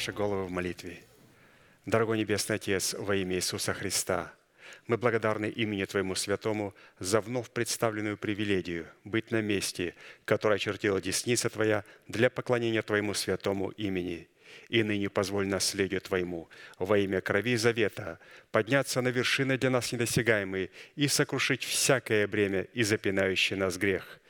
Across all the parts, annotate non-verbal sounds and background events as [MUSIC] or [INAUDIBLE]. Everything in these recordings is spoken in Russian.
Наши головы в молитве. Дорогой Небесный Отец, во имя Иисуса Христа, мы благодарны имени Твоему Святому за вновь представленную привилегию быть на месте, которое очертила десница Твоя для поклонения Твоему Святому имени. И ныне позволь наследию Твоему во имя крови завета подняться на вершины для нас недосягаемые и сокрушить всякое бремя и запинающий нас грех –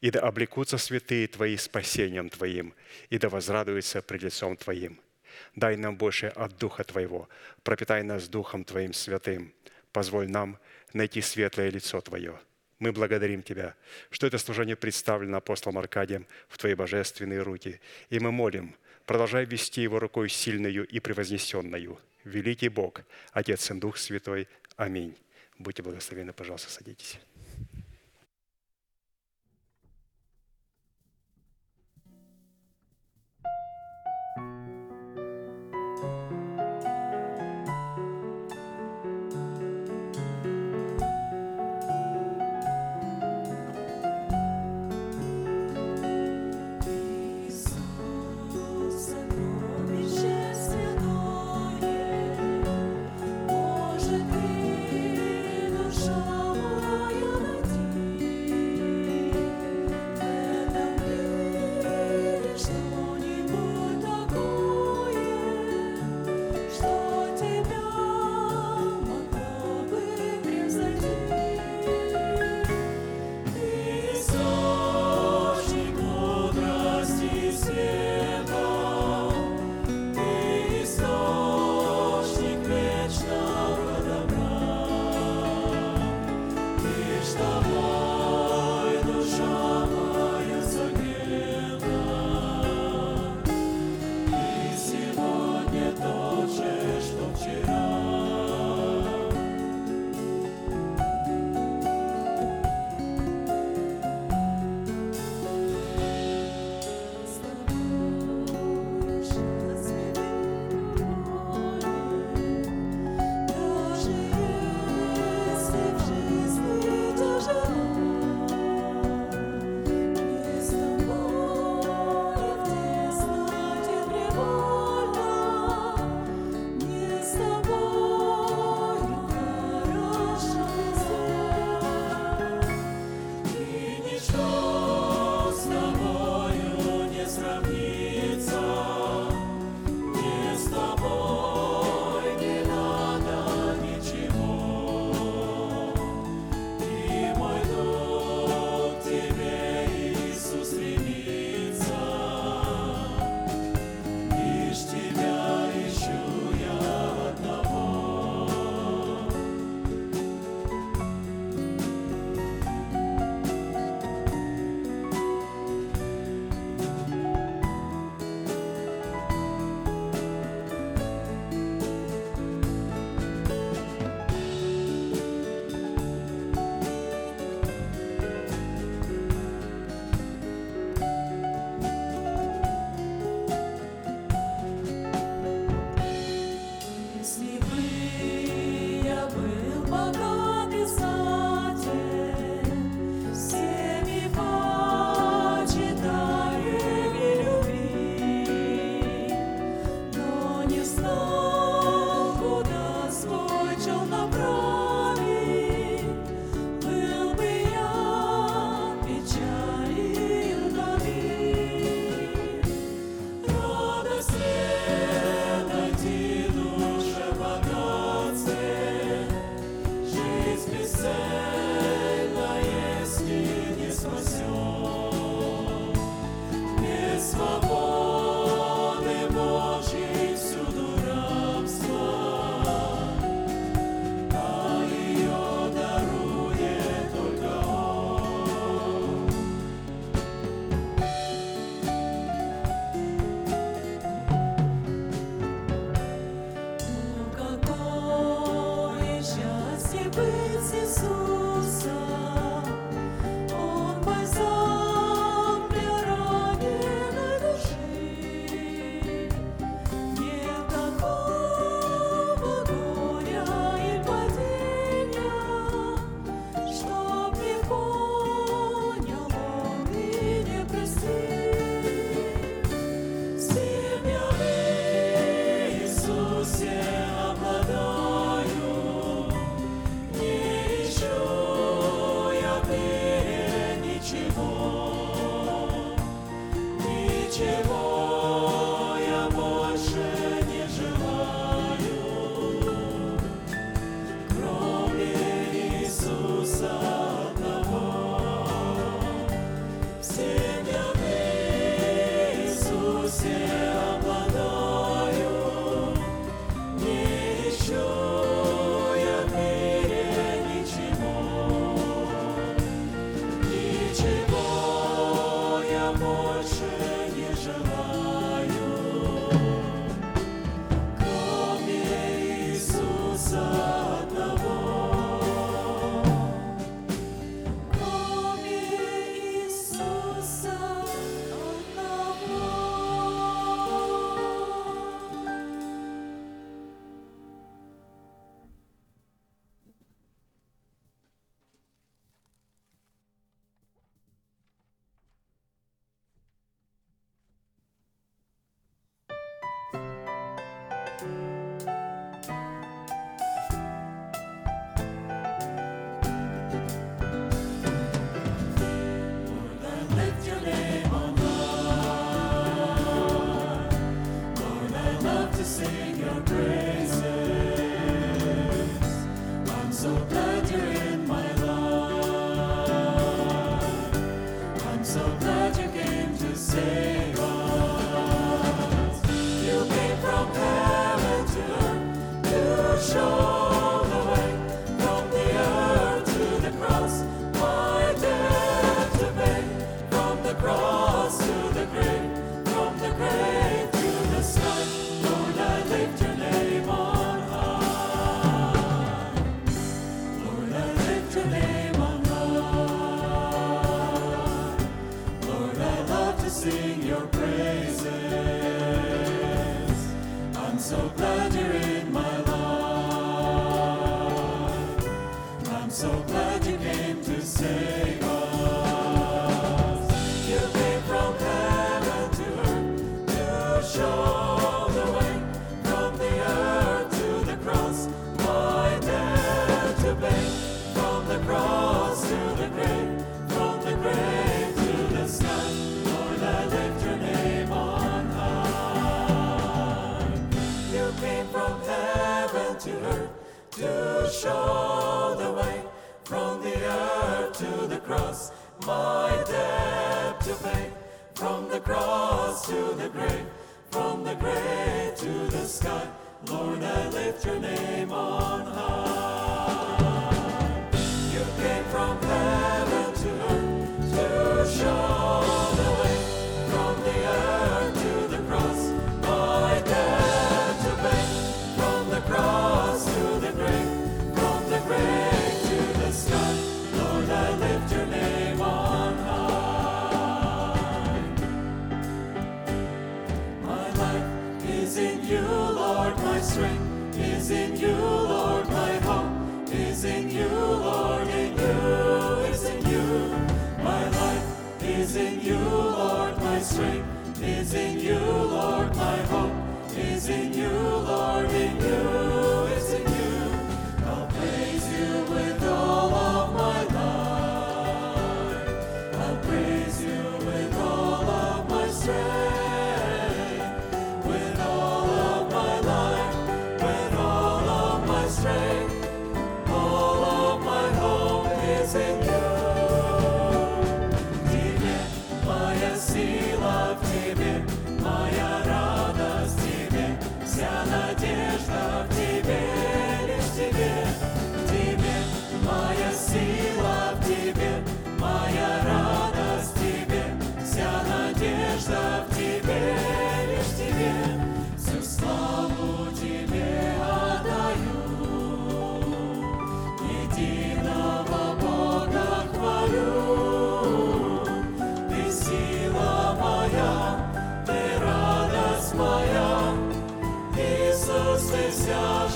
и да облекутся святые Твои спасением Твоим, и да возрадуются пред лицом Твоим. Дай нам больше от Духа Твоего, пропитай нас Духом Твоим святым, позволь нам найти светлое лицо Твое. Мы благодарим Тебя, что это служение представлено апостолом Аркадием в Твои божественные руки, и мы молим, продолжай вести его рукой сильную и превознесенную. Великий Бог, Отец и Дух Святой. Аминь. Будьте благословенны, пожалуйста, садитесь.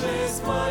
mesmas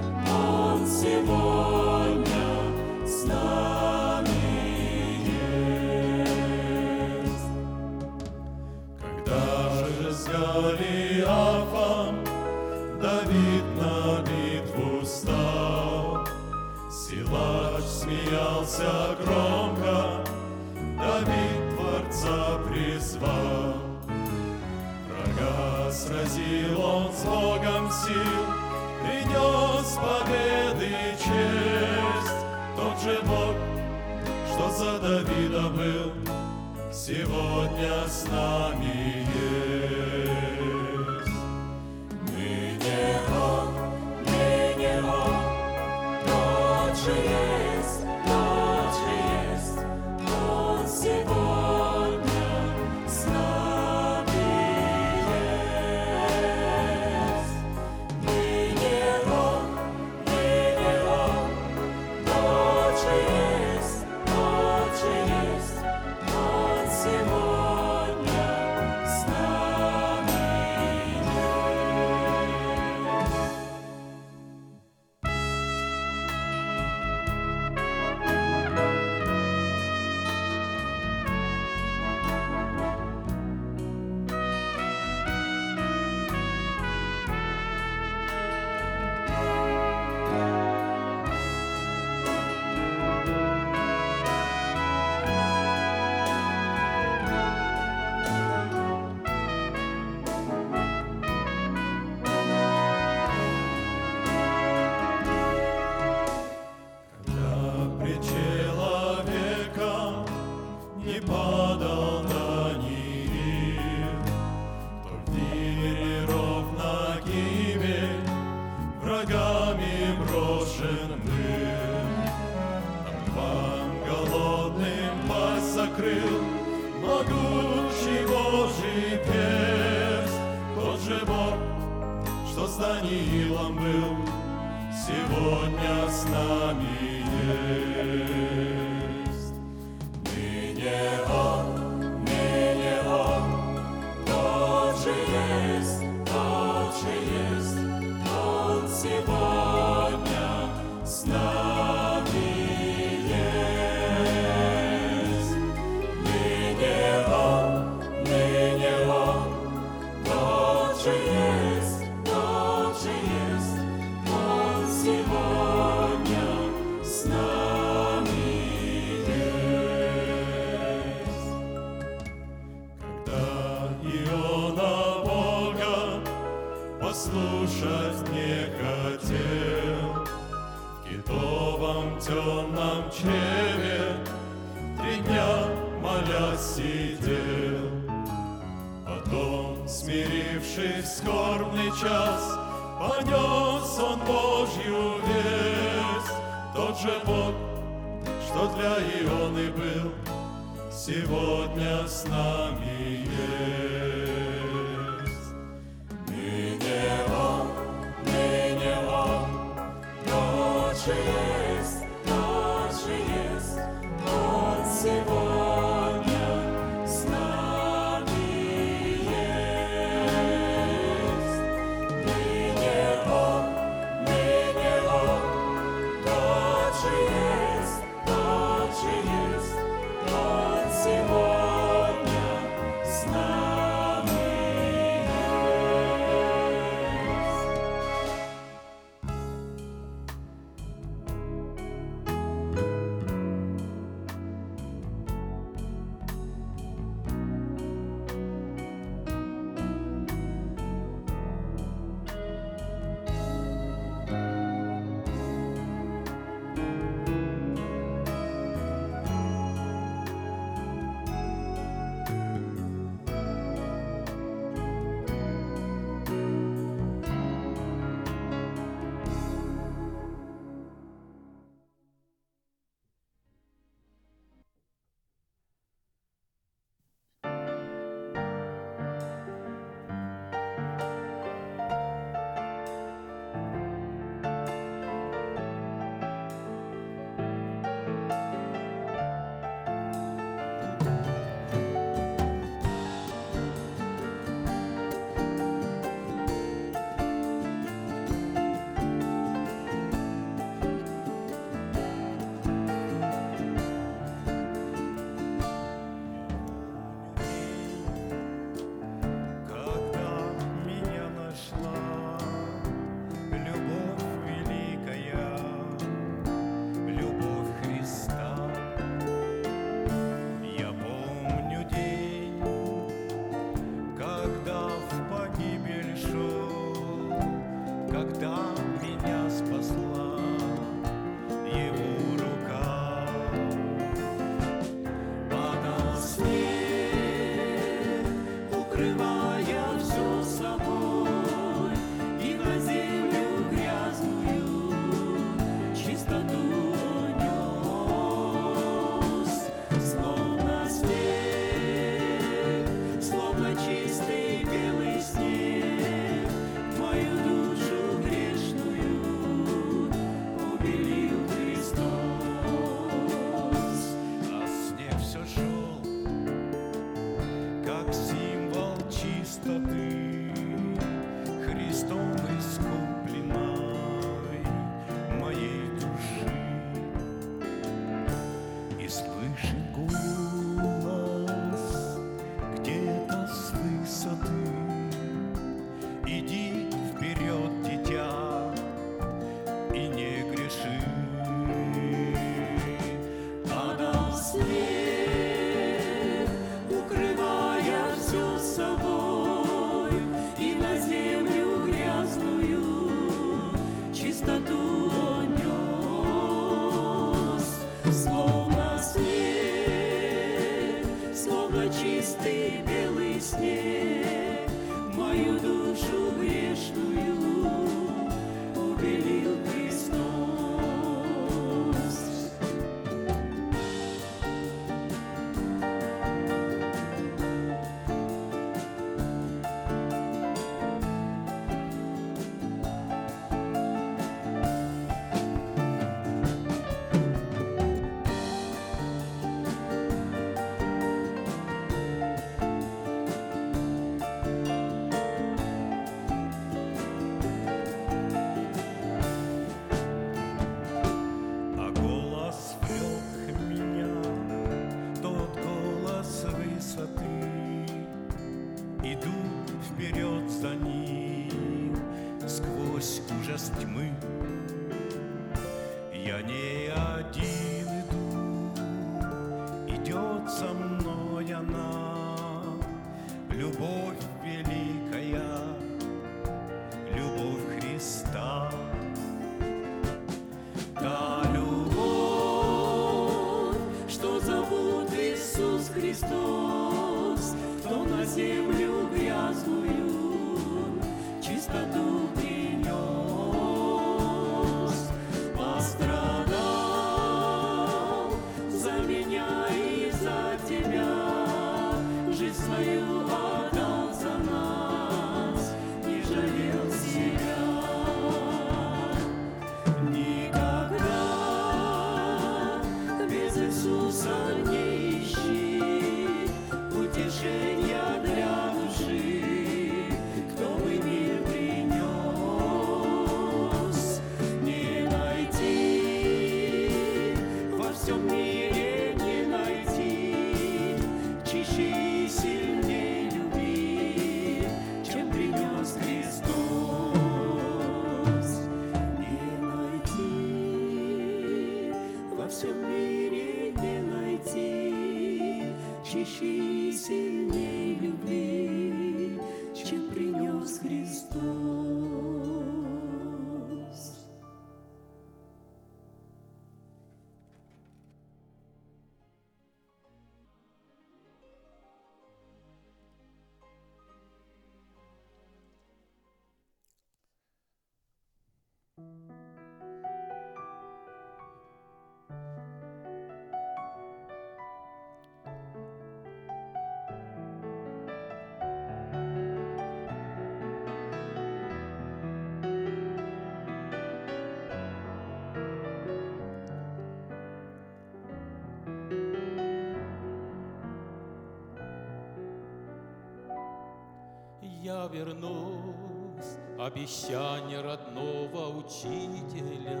я вернусь, обещание родного учителя.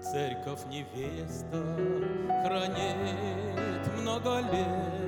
Церковь невеста хранит много лет.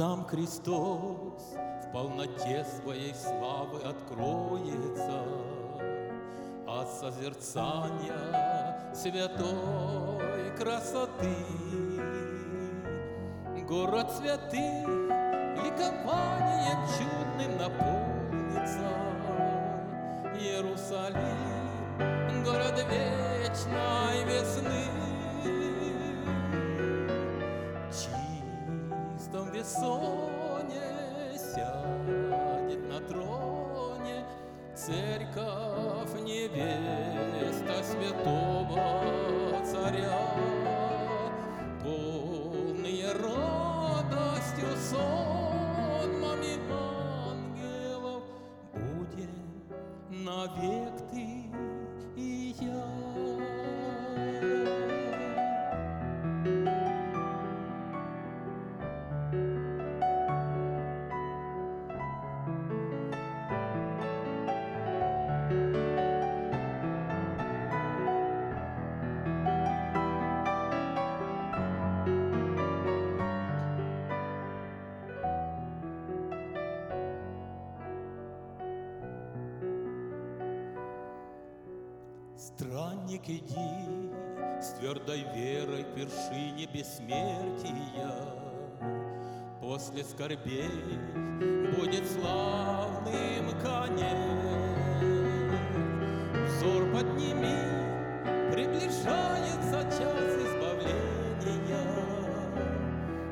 Там Христос в полноте своей славы откроется, От созерцания святой красоты. Город святых ликованием чудным наполнится, Иерусалим, город вечной весны. pessoa. памятник иди, С твердой верой к вершине бессмертия. После скорбей будет славным конец. Взор подними, приближается час избавления.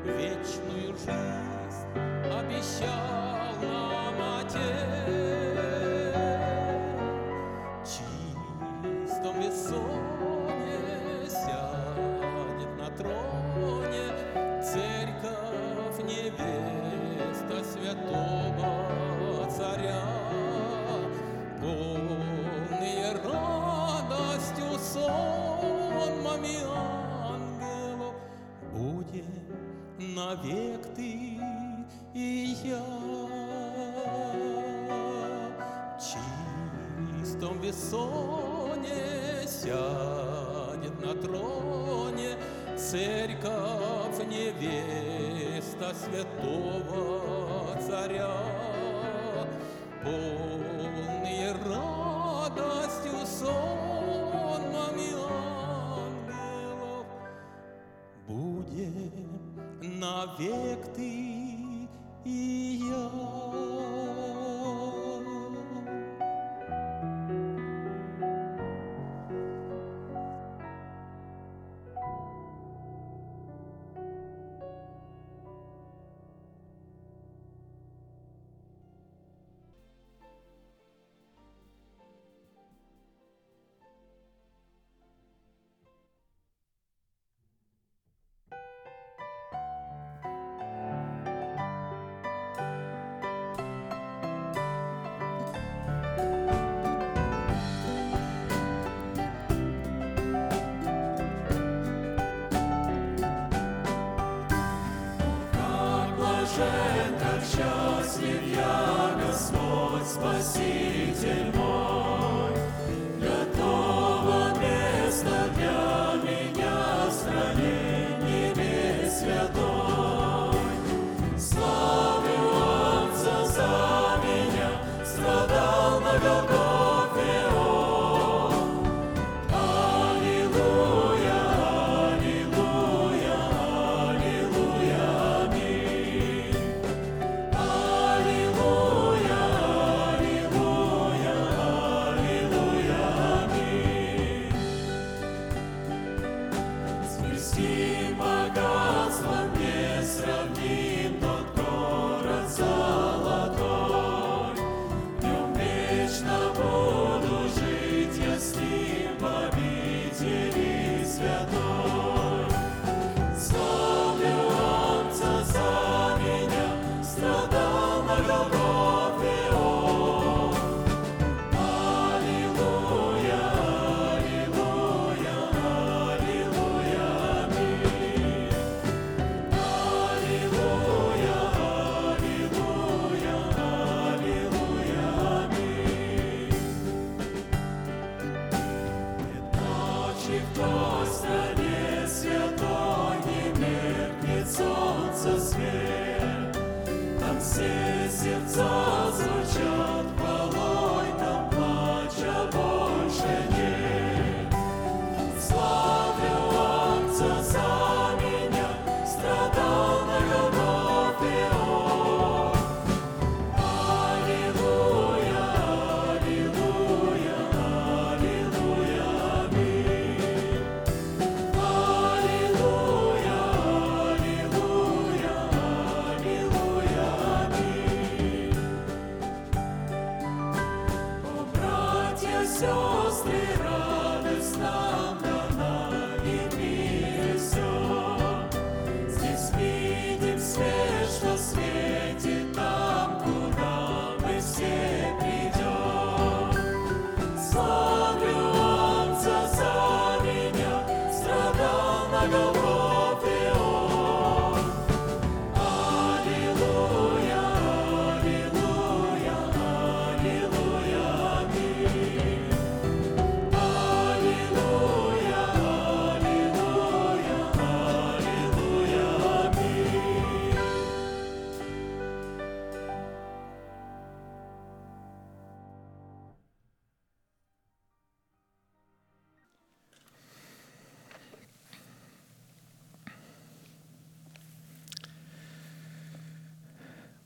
Вечную жизнь обещаю. Весоне сядет на троне Церковь невеста святого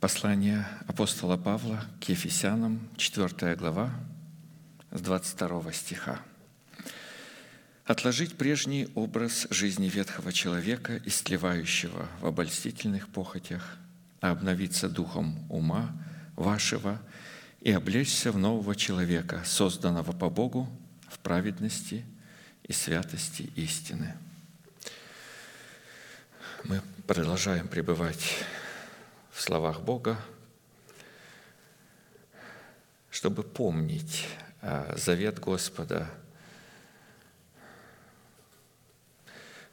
Послание апостола Павла к Ефесянам, 4 глава, с 22 стиха. «Отложить прежний образ жизни ветхого человека, истлевающего в обольстительных похотях, а обновиться духом ума вашего и облечься в нового человека, созданного по Богу в праведности и святости истины. Мы продолжаем пребывать в словах Бога, чтобы помнить а, завет Господа.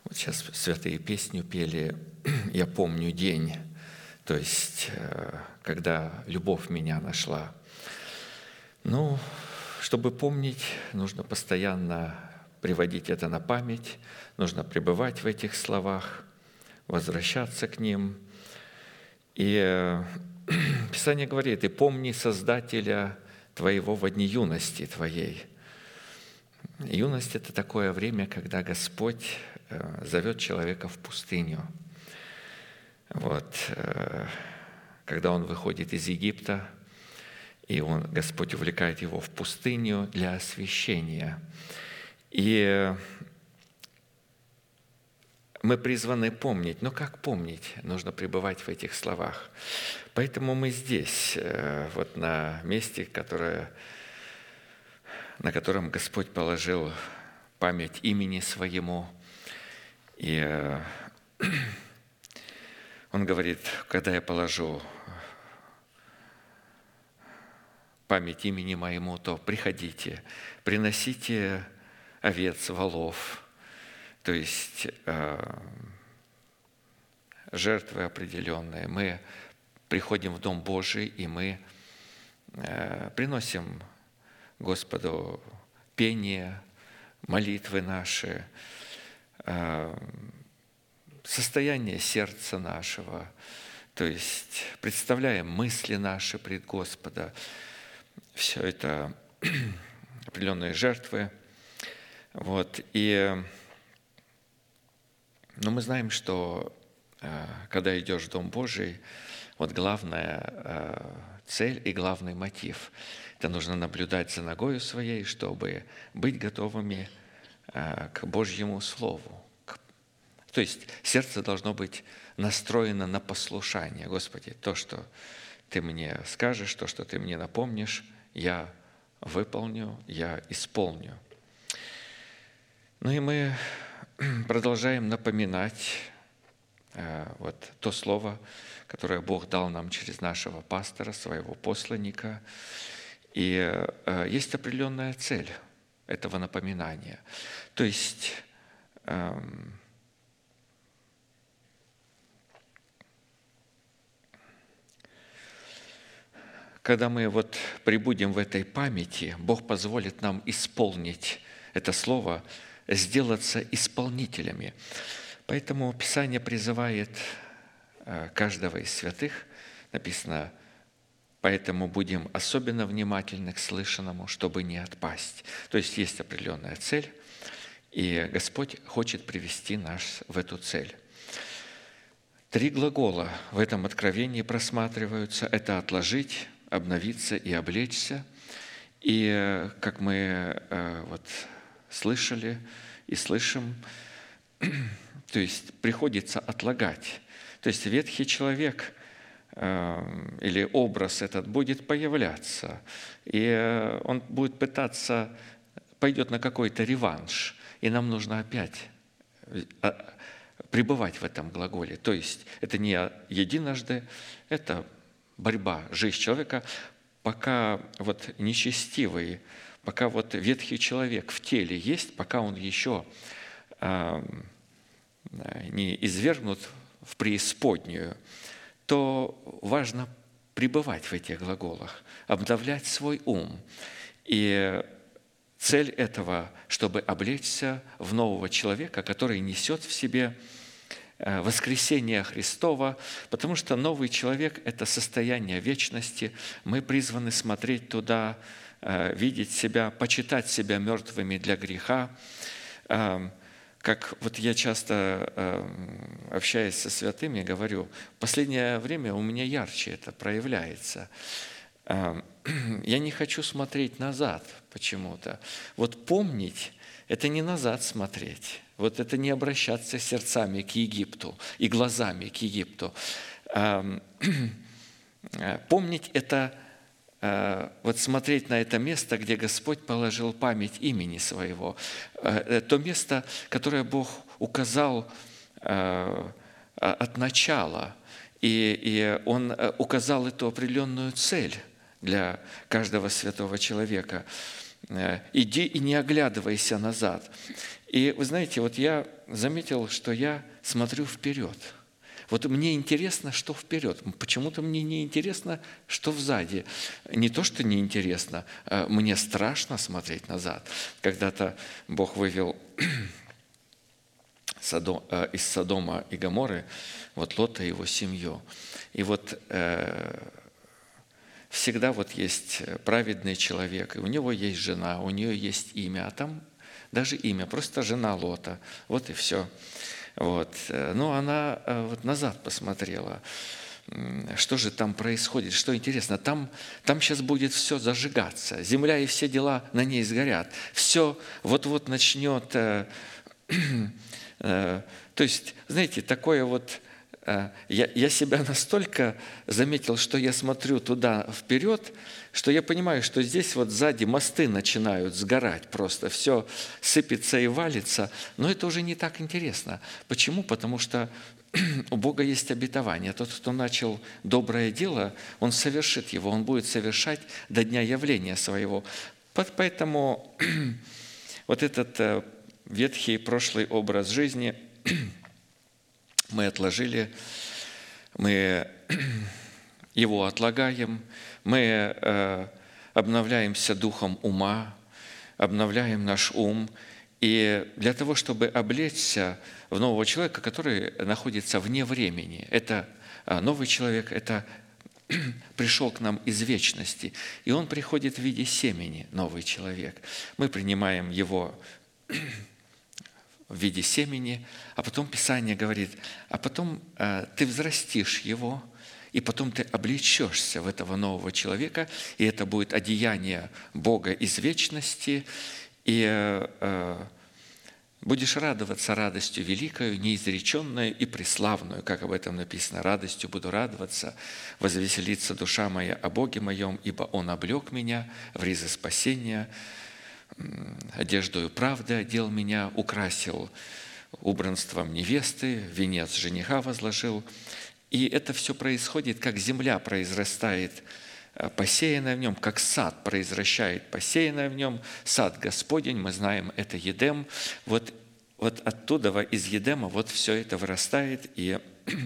Вот сейчас святые песню пели [CLEARS THROAT] «Я помню день», то есть э, когда любовь меня нашла. Ну, чтобы помнить, нужно постоянно приводить это на память, нужно пребывать в этих словах, возвращаться к ним. И э, [CLEARS THROAT] Писание говорит, «И помни Создателя твоего в дни юности твоей». Юность – это такое время, когда Господь э, зовет человека в пустыню. Вот, э, когда он выходит из Египта, и он, Господь увлекает его в пустыню для освящения. И мы призваны помнить. Но как помнить? Нужно пребывать в этих словах. Поэтому мы здесь, э, вот на месте, которое, на котором Господь положил память имени своему. И э, [CLEARS THROAT] Он говорит, когда я положу память имени моему, то приходите, приносите овец, волов, то есть э, жертвы определенные. Мы приходим в Дом Божий, и мы э, приносим Господу пение, молитвы наши, э, состояние сердца нашего, то есть представляем мысли наши пред Господа. Все это [CLEARS THROAT] определенные жертвы. Вот. И но мы знаем, что э, когда идешь в Дом Божий, вот главная э, цель и главный мотив – это нужно наблюдать за ногою своей, чтобы быть готовыми э, к Божьему Слову. То есть сердце должно быть настроено на послушание. Господи, то, что Ты мне скажешь, то, что Ты мне напомнишь, я выполню, я исполню. Ну и мы [CLEARS THROAT] продолжаем напоминать э, вот то слово, которое Бог дал нам через нашего пастора, своего посланника. И э, есть определенная цель этого напоминания. То есть эм, когда мы вот прибудем в этой памяти, Бог позволит нам исполнить это слово – сделаться исполнителями. Поэтому Писание призывает э, каждого из святых, написано, поэтому будем особенно внимательны к слышанному, чтобы не отпасть. То есть есть определенная цель, и Господь хочет привести нас в эту цель. Три глагола в этом откровении просматриваются. Это «отложить», «обновиться» и «облечься». И э, как мы э, вот слышали и слышим. [CLEARS THROAT] То есть приходится отлагать. То есть ветхий человек э, или образ этот будет появляться, и э, он будет пытаться, пойдет на какой-то реванш, и нам нужно опять э, пребывать в этом глаголе. То есть это не единожды, это борьба, жизнь человека, пока вот нечестивый пока вот ветхий человек в теле есть, пока он еще не извергнут в преисподнюю, то важно пребывать в этих глаголах, обновлять свой ум. И цель этого, чтобы облечься в нового человека, который несет в себе э, воскресение Христова, потому что новый человек – это состояние вечности. Мы призваны смотреть туда видеть себя, почитать себя мертвыми для греха. Эм, как вот я часто, эм, общаясь со святыми, говорю, в последнее время у меня ярче это проявляется. Эм, [CLEARS THROAT] я не хочу смотреть назад почему-то. Вот помнить – это не назад смотреть. Вот это не обращаться сердцами к Египту и глазами к Египту. [CLEARS THROAT] э, помнить это, э, вот смотреть на это место, где Господь положил память имени Своего, Э, то место, которое Бог указал э, от начала, и, Он э, указал эту определенную цель для каждого святого человека. Э, Иди и не оглядывайся назад. И вы знаете, вот я заметил, что я смотрю вперед. Вот мне интересно, что вперед. Почему-то мне не интересно, что сзади. Не то, что не интересно, а мне страшно смотреть назад. Когда-то Бог вывел [CLEARS THROAT] э, из Содома и Гаморы вот Лота и его семью. И вот э, всегда вот есть праведный человек, и у него есть жена, у нее есть имя, а там даже имя, просто жена Лота. Вот и все. Вот. Э, Но она э, вот назад посмотрела. Что же там происходит? Что интересно? Там, там сейчас будет все зажигаться. Земля и все дела на ней сгорят. Все вот-вот начнет... [CLEARS THROAT] э, То есть, знаете, такое вот... Я, я себя настолько заметил, что я смотрю туда вперед, что я понимаю, что здесь вот сзади мосты начинают сгорать просто, все сыпется и валится, но это уже не так интересно. Почему? Потому что [CLEARS THROAT] у Бога есть обетование. Тот, кто начал доброе дело, он совершит его, он будет совершать до дня явления своего. По- Поэтому [CLEARS THROAT] вот этот э, ветхий прошлый образ жизни [CLEARS THROAT] мы отложили, мы его отлагаем, мы э, обновляемся духом ума, обновляем наш ум. И для того, чтобы облечься в нового человека, который находится вне времени, это а, новый человек, это [CLEARS THROAT] пришел к нам из вечности, и он приходит в виде семени, новый человек. Мы принимаем его [CLEARS THROAT] в виде семени, а потом Писание говорит, а потом э, ты взрастишь его, и потом ты облечешься в этого нового человека, и это будет одеяние Бога из вечности, и э, э, будешь радоваться радостью великою, неизреченную и преславную, как об этом написано. Радостью буду радоваться, возвеселится душа моя о Боге моем, ибо Он облег меня в ризы спасения, одеждою правды одел меня, украсил убранством невесты, венец жениха возложил. И это все происходит, как земля произрастает, э, посеянная в нем, как сад произвращает посеянное в нем. Сад Господень, мы знаем, это Едем. Вот, вот оттуда, из Едема, вот все это вырастает, и [CLEARS THROAT]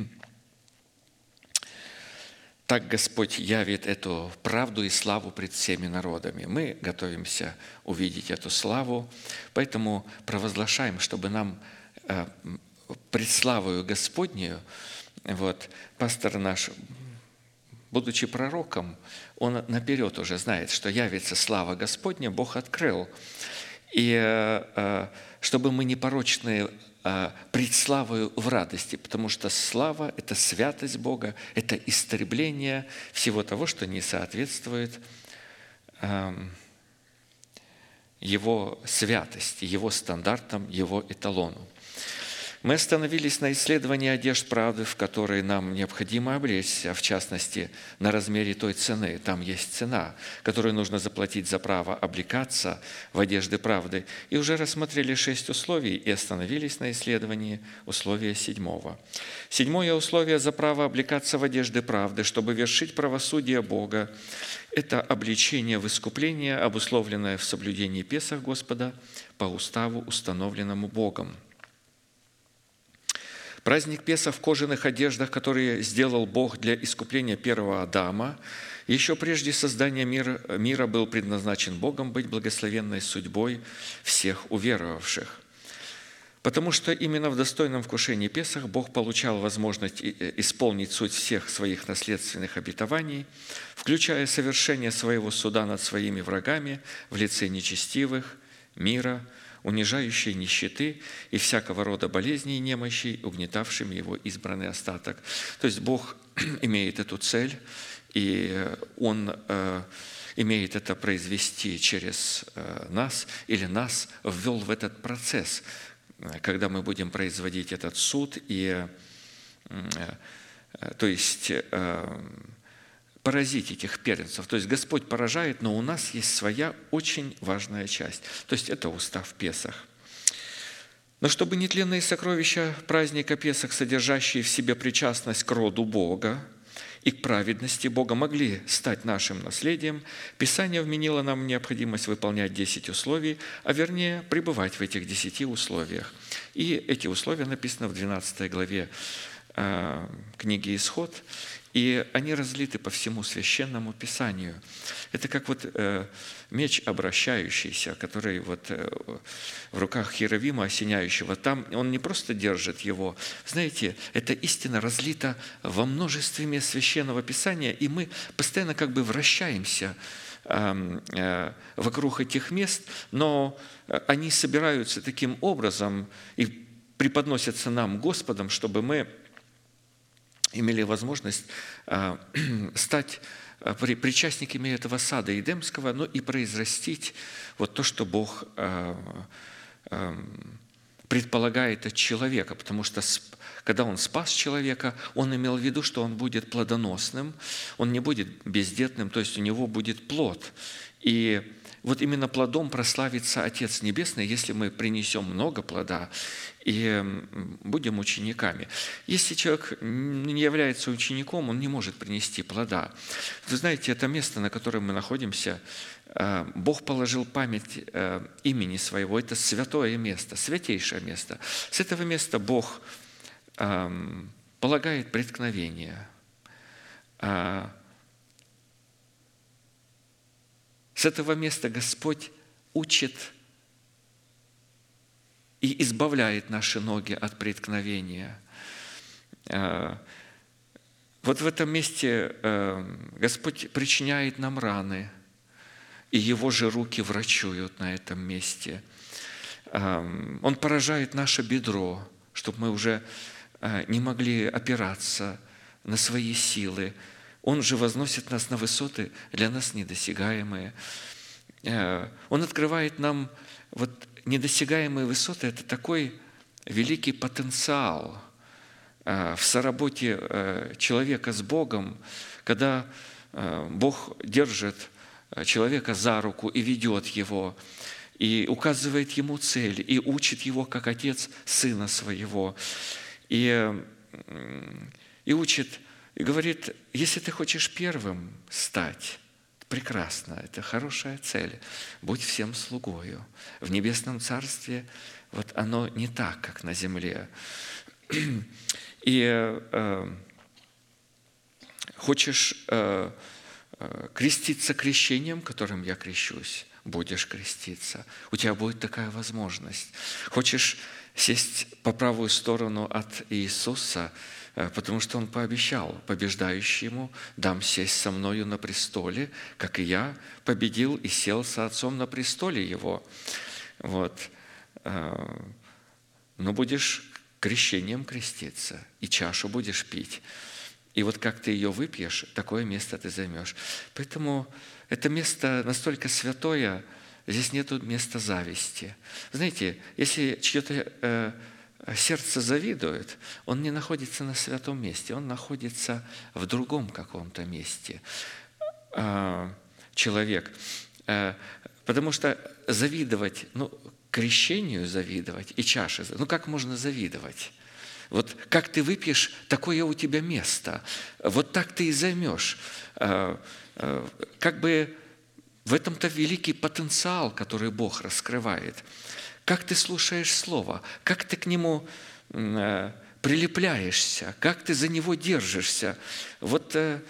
так Господь явит эту правду и славу пред всеми народами. Мы готовимся увидеть эту славу, поэтому провозглашаем, чтобы нам э, пред славою Господнюю, вот, пастор наш, будучи пророком, он наперед уже знает, что явится слава Господня, Бог открыл. И э, э, чтобы мы непорочные э, пред славою в радости, потому что слава – это святость Бога, это истребление всего того, что не соответствует эм, Его святости, Его стандартам, Его эталону. Мы остановились на исследовании одежд правды, в которые нам необходимо облечься, в частности, на размере той цены. Там есть цена, которую нужно заплатить за право облекаться в одежды правды. И уже рассмотрели шесть условий и остановились на исследовании условия седьмого. Седьмое условие за право облекаться в одежды правды, чтобы вершить правосудие Бога. Это обличение в искупление, обусловленное в соблюдении Песах Господа по уставу, установленному Богом. Праздник Песа в кожаных одеждах, которые сделал Бог для искупления первого Адама, еще прежде создания мира, мира был предназначен Богом быть благословенной судьбой всех уверовавших. Потому что именно в достойном вкушении Песах Бог получал возможность э, исполнить суть всех своих наследственных обетований, включая совершение своего суда над своими врагами в лице нечестивых, мира, унижающей нищеты и всякого рода болезней и немощей, угнетавшим его избранный остаток. То есть Бог [CLEARS THROAT] имеет эту цель, и Он э, имеет это произвести через э, нас или нас ввел в этот процесс, э, когда мы будем производить этот суд и э, то есть э, поразить этих первенцев. То есть Господь поражает, но у нас есть своя очень важная часть. То есть это устав Песах. Но чтобы нетленные сокровища праздника Песах, содержащие в себе причастность к роду Бога и к праведности Бога, могли стать нашим наследием, Писание вменило нам необходимость выполнять 10 условий, а вернее пребывать в этих 10 условиях. И эти условия написаны в 12 главе э, книги «Исход», и они разлиты по всему священному писанию. Это как вот э, меч обращающийся, который вот э, в руках Херовима осеняющего. Там он не просто держит его. Знаете, эта истина разлита во множестве мест священного писания, и мы постоянно как бы вращаемся эм, э, вокруг этих мест, но они собираются таким образом и преподносятся нам Господом, чтобы мы имели возможность а, [CLEARS THROAT] стать а, причастниками этого сада Едемского, но и произрастить вот то, что Бог а, предполагает от человека, потому что когда Он спас человека, Он имел в виду, что он будет плодоносным, он не будет бездетным, то есть у него будет плод. И вот именно плодом прославится Отец Небесный, если мы принесем много плода и будем учениками. Если человек не является учеником, он не может принести плода. Вы знаете, это место, на котором мы находимся, э, Бог положил память э, имени своего. Это святое место, святейшее место. С этого места Бог эм, полагает преткновение. А, с этого места Господь учит и избавляет наши ноги от преткновения. Э, вот в этом месте э, Господь причиняет нам раны, и Его же руки врачуют на этом месте. Э, Он поражает наше бедро, чтобы мы уже не могли опираться на свои силы. Он же возносит нас на высоты для нас недосягаемые. Он открывает нам вот недосягаемые высоты – это такой великий потенциал э, в соработе э, человека с Богом, когда э, Бог держит человека за руку и ведет его, и указывает ему цель, и учит его, как отец сына своего, и, и учит, и говорит, если ты хочешь первым стать, прекрасно, это хорошая цель. Будь всем слугою. В небесном царстве вот оно не так, как на земле. [CLEARS THROAT] И э, хочешь э, э, креститься крещением, которым я крещусь, будешь креститься. У тебя будет такая возможность. Хочешь сесть по правую сторону от Иисуса – потому что он пообещал побеждающему, дам сесть со мною на престоле, как и я победил и сел со отцом на престоле его. Вот. Э, но будешь крещением креститься, и чашу будешь пить. И вот как ты ее выпьешь, такое место ты займешь. Поэтому это место настолько святое, здесь нет места зависти. Знаете, если чье-то э, сердце завидует, он не находится на святом месте, он находится в другом каком-то месте. А, человек. А, потому что завидовать, ну, крещению завидовать и чаше, ну как можно завидовать? Вот как ты выпьешь, такое у тебя место. Вот так ты и займешь. А, как бы в этом-то великий потенциал, который Бог раскрывает – как ты слушаешь Слово, как ты к нему э, прилепляешься, как ты за него держишься. Вот э,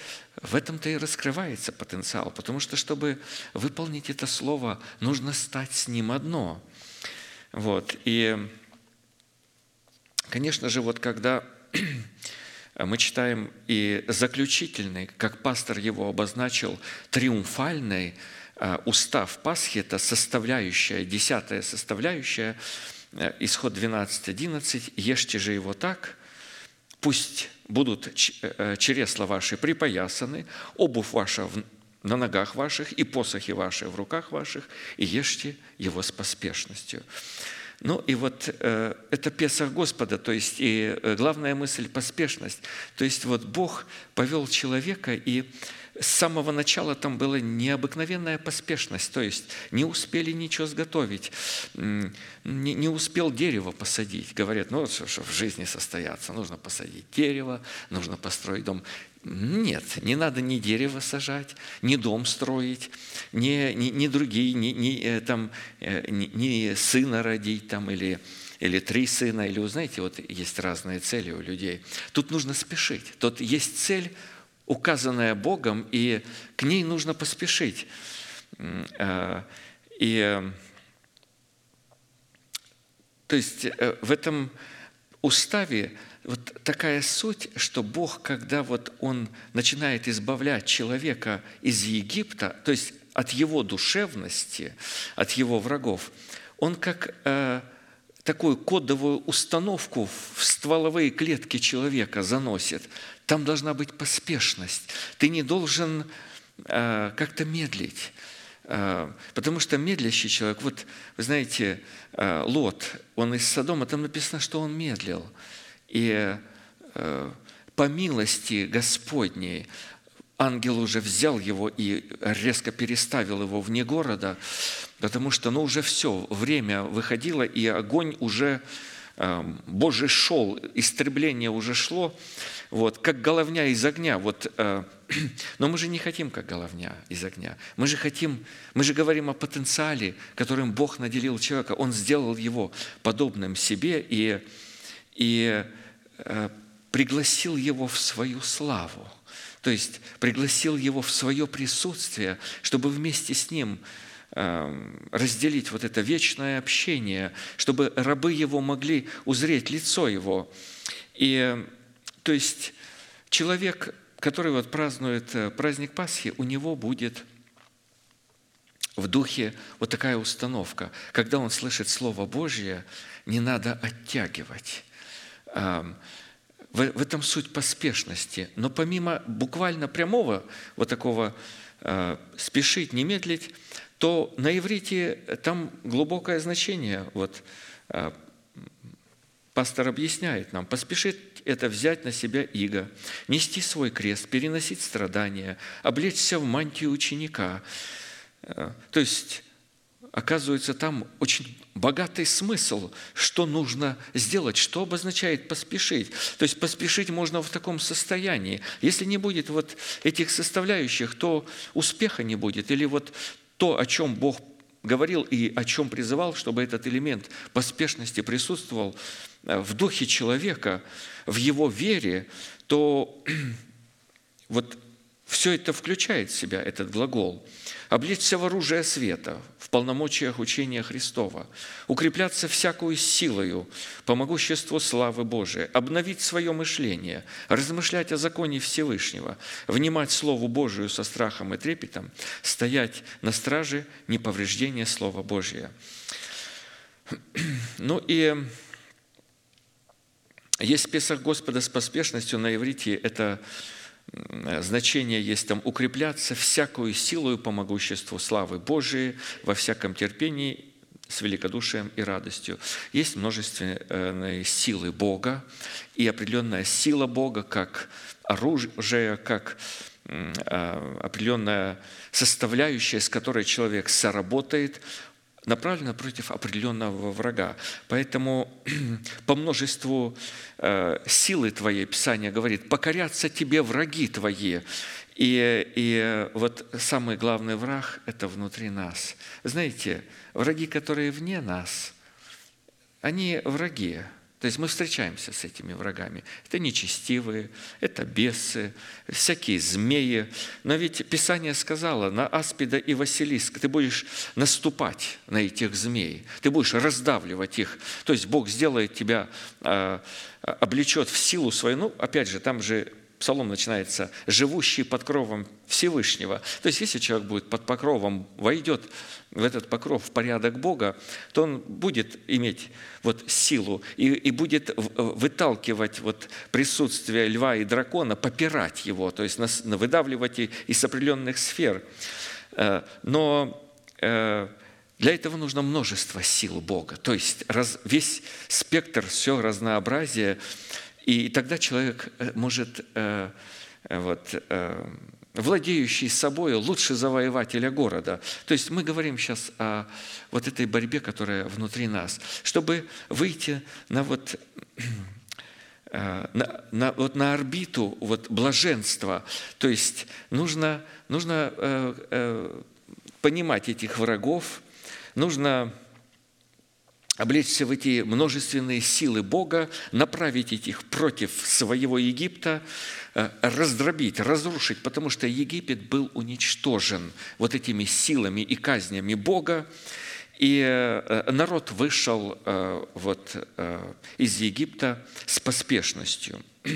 в этом-то и раскрывается потенциал, потому что, чтобы выполнить это Слово, нужно стать с ним одно. Вот. И, конечно же, вот когда [CLEARS THROAT] мы читаем и заключительный, как пастор его обозначил, триумфальный устав Пасхи – это составляющая, десятая составляющая, э, исход 12.11, «Ешьте же его так, пусть будут э, чересла ваши припоясаны, обувь ваша на ногах ваших и посохи ваши в руках ваших, и ешьте его с поспешностью». Ну и вот э, это Песах Господа, то есть и э, главная мысль – поспешность. То есть вот Бог повел человека, и с самого начала там была необыкновенная поспешность, то есть не успели ничего сготовить, не, не успел дерево посадить. Говорят, ну, что, что в жизни состояться, нужно посадить дерево, нужно построить дом. Нет, не надо ни дерево сажать, ни дом строить, ни, ни, ни другие, ни, ни, э, там, э, ни, ни сына родить там, или, или три сына, или, знаете, вот есть разные цели у людей. Тут нужно спешить. Тут есть цель, указанная Богом, и к ней нужно поспешить. Э, И, то есть э, в этом уставе вот такая суть, что Бог, когда вот Он начинает избавлять человека из Египта, то есть от его душевности, от его врагов, Он как э, такую кодовую установку в стволовые клетки человека заносит. Там должна быть поспешность. Ты не должен э, как-то медлить. Э, Потому что медлящий человек, вот вы знаете, э, Лот, он из Содома, там написано, что он медлил. И по милости Господней ангел уже взял его и резко переставил его вне города, потому что ну, уже все, время выходило, и огонь уже Божий шел, истребление уже шло, вот, как головня из огня. Вот, э, [CLEARS THROAT] но мы же не хотим, как головня из огня. Мы же хотим, мы же говорим о потенциале, которым Бог наделил человека. Он сделал его подобным себе и, и э, пригласил его в свою славу. То есть пригласил его в свое присутствие, чтобы вместе с ним разделить вот это вечное общение, чтобы рабы его могли узреть лицо его. И то есть человек, который вот празднует э, праздник Пасхи, у него будет в духе вот такая установка. Когда он слышит Слово Божье, не надо оттягивать. В в этом суть поспешности. Но помимо буквально прямого вот такого э, спешить, не медлить, то на иврите там глубокое значение. Вот э, пастор объясняет нам, поспешить – это взять на себя иго, нести свой крест, переносить страдания, облечься в мантию ученика. Э, То есть оказывается, там очень богатый смысл, что нужно сделать, что обозначает поспешить. То есть поспешить можно в таком состоянии. Если не будет вот этих составляющих, то успеха не будет. Или вот то, о чем Бог говорил и о чем призывал, чтобы этот элемент поспешности присутствовал э, в духе человека, в его вере, то [CLEARS THROAT] вот все это включает в себя, этот глагол. Облечься в оружие света, полномочиях учения Христова, укрепляться всякую силою по могуществу славы Божией, обновить свое мышление, размышлять о законе Всевышнего, внимать Слову Божию со страхом и трепетом, стоять на страже неповреждения Слова Божия. [CLEARS THROAT] Ну и есть Песах Господа с поспешностью на иврите – это значение есть там «укрепляться всякую силою по могуществу славы Божией во всяком терпении с великодушием и радостью». Есть множественные силы Бога и определенная сила Бога как оружие, как а, определенная составляющая, с которой человек соработает, направлена против определенного врага. Поэтому [CLEARS THROAT] по множеству э, силы твоей, Писание говорит, покорятся тебе враги твои. И, и вот самый главный враг – это внутри нас. Знаете, враги, которые вне нас, они враги. То есть мы встречаемся с этими врагами. Это нечестивые, это бесы, всякие змеи. Но ведь Писание сказало, на аспида и василиск ты будешь наступать на этих змей, ты будешь раздавливать их. То есть Бог сделает тебя, а, облечет в силу свою. Ну, опять же, там же Псалом начинается «живущий под кровом Всевышнего». То есть, если человек будет под покровом, войдет в этот покров в порядок Бога, то он будет иметь вот силу и, и будет в- выталкивать вот присутствие льва и дракона, попирать его, то есть нас- выдавливать из определенных сфер. Э, Но э, для этого нужно множество сил Бога, то есть раз, весь спектр, все разнообразие, и тогда человек э, может, э, э, вот, владеющий собой, лучше завоевателя города. То есть мы говорим сейчас о вот этой борьбе, которая внутри нас, чтобы выйти на вот на, на, вот на орбиту вот блаженства. То есть нужно, нужно э, э, понимать этих врагов, нужно облечься в эти множественные силы Бога, направить их против своего Египта, э, раздробить, разрушить, потому что Египет был уничтожен вот этими силами и казнями Бога, и э, народ вышел э, вот из Египта с поспешностью. [CLEARS THROAT]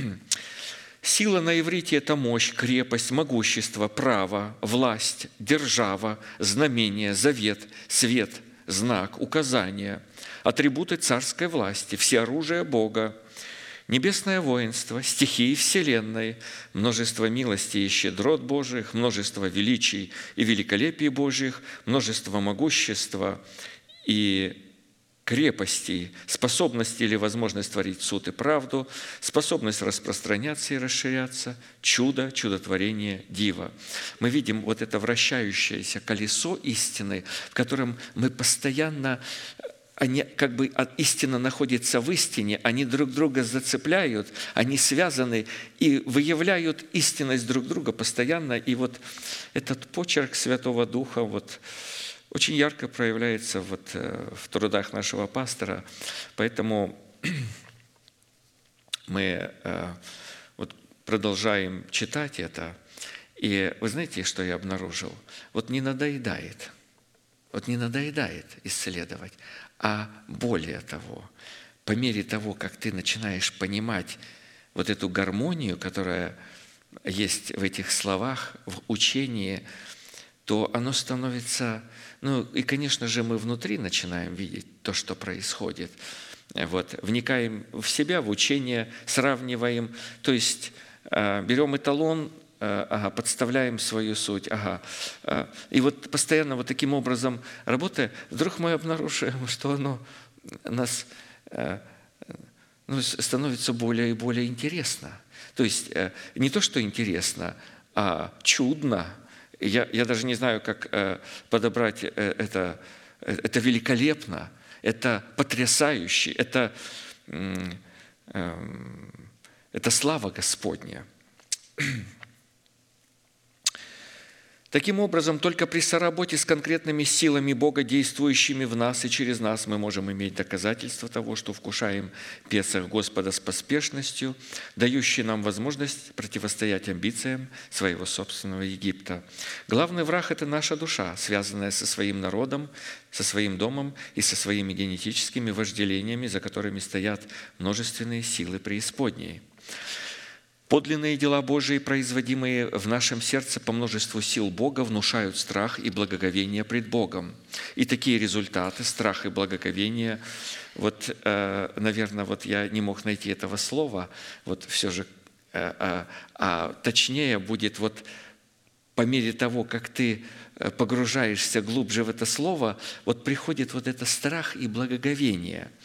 Сила на иврите – это мощь, крепость, могущество, право, власть, держава, знамение, завет, свет, знак, указание, атрибуты царской власти, все оружие Бога, небесное воинство, стихии Вселенной, множество милостей и щедрот Божьих, множество величий и великолепий Божьих, множество могущества и крепостей, способность или возможность творить суд и правду, способность распространяться и расширяться, чудо, чудотворение, диво. Мы видим вот это вращающееся колесо истины, в котором мы постоянно они как бы истина находится в истине, они друг друга зацепляют, они связаны и выявляют истинность друг друга постоянно. И вот этот почерк Святого Духа, вот, очень ярко проявляется вот э, в трудах нашего пастора. Поэтому [CLEARS THROAT] мы э, вот продолжаем читать это. И вы знаете, что я обнаружил? Вот не надоедает. Вот не надоедает исследовать. А более того, по мере того, как ты начинаешь понимать вот эту гармонию, которая есть в этих словах, в учении, то оно становится ну и, конечно же, мы внутри начинаем видеть то, что происходит. Вот, вникаем в себя, в учение, сравниваем. То есть э, берем эталон, ага, подставляем свою суть. Ага. Э, и вот постоянно вот таким образом работая, вдруг мы обнаруживаем, что оно нас ну, становится более и более интересно. То есть не то, что интересно, а чудно – я, я даже не знаю, как э, подобрать э, это. Это великолепно, это потрясающе, это, эм, это слава Господня. [CLEARS THROAT] Таким образом, только при соработе с конкретными силами Бога, действующими в нас и через нас, мы можем иметь доказательство того, что вкушаем Песах Господа с поспешностью, дающий нам возможность противостоять амбициям своего собственного Египта. Главный враг – это наша душа, связанная со своим народом, со своим домом и со своими генетическими вожделениями, за которыми стоят множественные силы преисподней. Подлинные дела Божии, производимые в нашем сердце по множеству сил Бога, внушают страх и благоговение пред Богом. И такие результаты, страх и благоговение, вот, э, наверное, вот я не мог найти этого слова, вот все же, э, а, а точнее будет вот по мере того, как ты э, погружаешься глубже в это слово, вот приходит вот это страх и благоговение –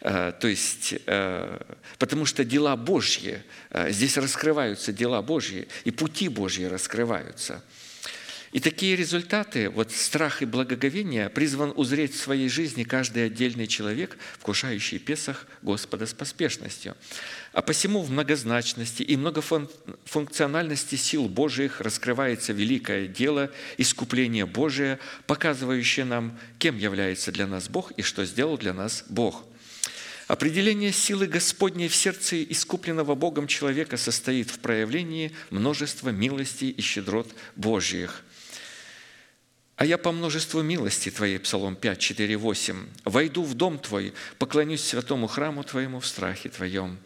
то есть, э, потому что дела Божьи, э, здесь раскрываются дела Божьи, и пути Божьи раскрываются. И такие результаты, вот страх и благоговение, призван узреть в своей жизни каждый отдельный человек, вкушающий Песах Господа с поспешностью. А посему в многозначности и многофункциональности сил Божьих раскрывается великое дело искупления Божия, показывающее нам, кем является для нас Бог и что сделал для нас Бог – Определение силы Господней в сердце искупленного Богом человека состоит в проявлении множества милостей и щедрот Божьих. А я по множеству милости Твоей, Псалом 5, 4, 8, «Войду в дом Твой, поклонюсь святому храму Твоему в страхе Твоем».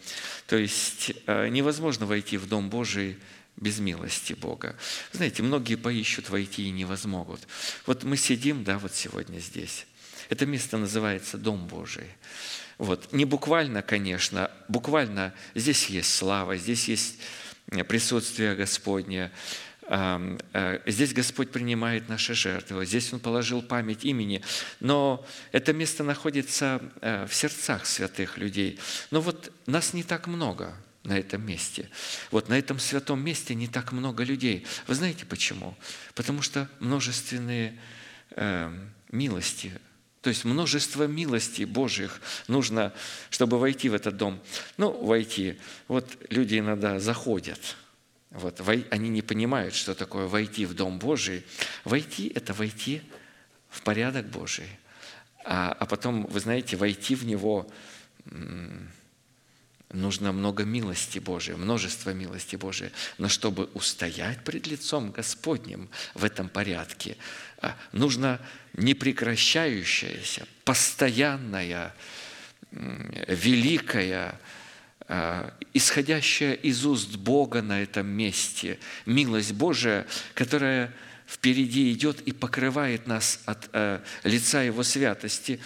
То есть э, невозможно войти в дом Божий без милости Бога. Знаете, многие поищут войти и не возмогут. Вот мы сидим, да, вот сегодня здесь. Это место называется Дом Божий. Вот. Не буквально, конечно, буквально здесь есть слава, здесь есть присутствие Господне, э, здесь Господь принимает наши жертвы, здесь Он положил память имени, но это место находится э, в сердцах святых людей. Но вот нас не так много на этом месте. Вот на этом святом месте не так много людей. Вы знаете почему? Потому что множественные э, милости, то есть множество милостей Божьих нужно, чтобы войти в этот дом. Ну, войти. Вот люди иногда заходят. Вот, они не понимают, что такое войти в Дом Божий. Войти – это войти в порядок Божий. А, а потом, вы знаете, войти в него нужно много милости Божией, множество милости Божией. Но чтобы устоять пред лицом Господним в этом порядке, нужно непрекращающаяся, постоянная, великая, а, исходящая из уст Бога на этом месте, милость Божия, которая впереди идет и покрывает нас от э, лица Его святости,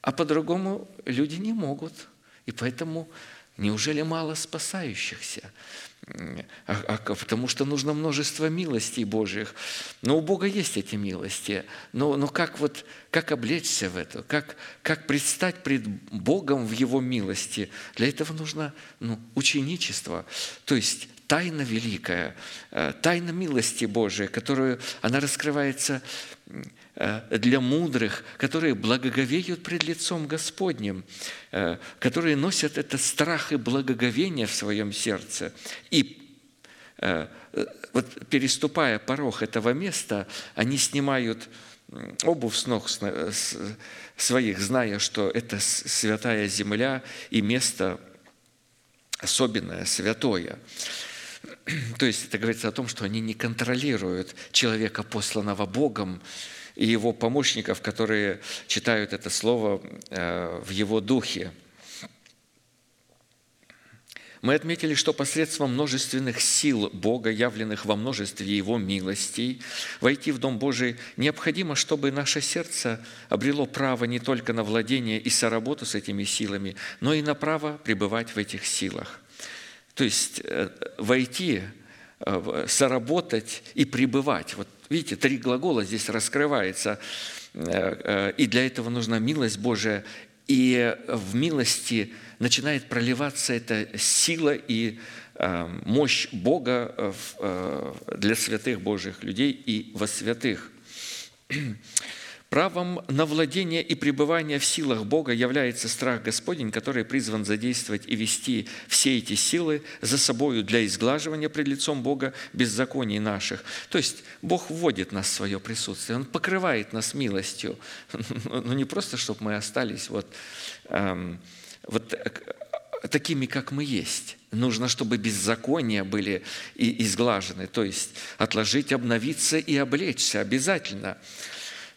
а по-другому люди не могут. И поэтому неужели мало спасающихся? А- а потому что нужно множество милостей Божьих. Но у Бога есть эти милости. Но, но как, вот, как облечься в это? Как, как предстать пред Богом в Его милости? Для этого нужно ну, ученичество. То есть тайна великая, э, тайна милости Божией, которую она раскрывается для мудрых, которые благоговеют пред лицом Господним, э, которые носят этот страх и благоговение в своем сердце. И э, э, вот переступая порог этого места, они снимают обувь с ног своих, зная, что это святая земля и место особенное, святое. То есть это говорится о том, что они не контролируют человека, посланного Богом, и его помощников, которые читают это слово э, в его духе. Мы отметили, что посредством множественных сил Бога, явленных во множестве Его милостей, войти в Дом Божий необходимо, чтобы наше сердце обрело право не только на владение и соработу с этими силами, но и на право пребывать в этих силах. То есть э, войти, э, соработать и пребывать. Вот видите, три глагола здесь раскрывается. Э, э, И для этого нужна милость Божия. И в милости начинает проливаться эта сила и э, мощь Бога для святых Божьих людей и во святых. Правом на владение и пребывание в силах Бога является страх Господень, который призван задействовать и вести все эти силы за собою для изглаживания пред лицом Бога беззаконий наших. То есть Бог вводит нас в свое присутствие, Он покрывает нас милостью. [LAUGHS] Ну не просто, чтобы мы остались вот, эм, вот такими, как мы есть. Нужно, чтобы беззакония были и изглажены, то есть отложить, обновиться и облечься обязательно.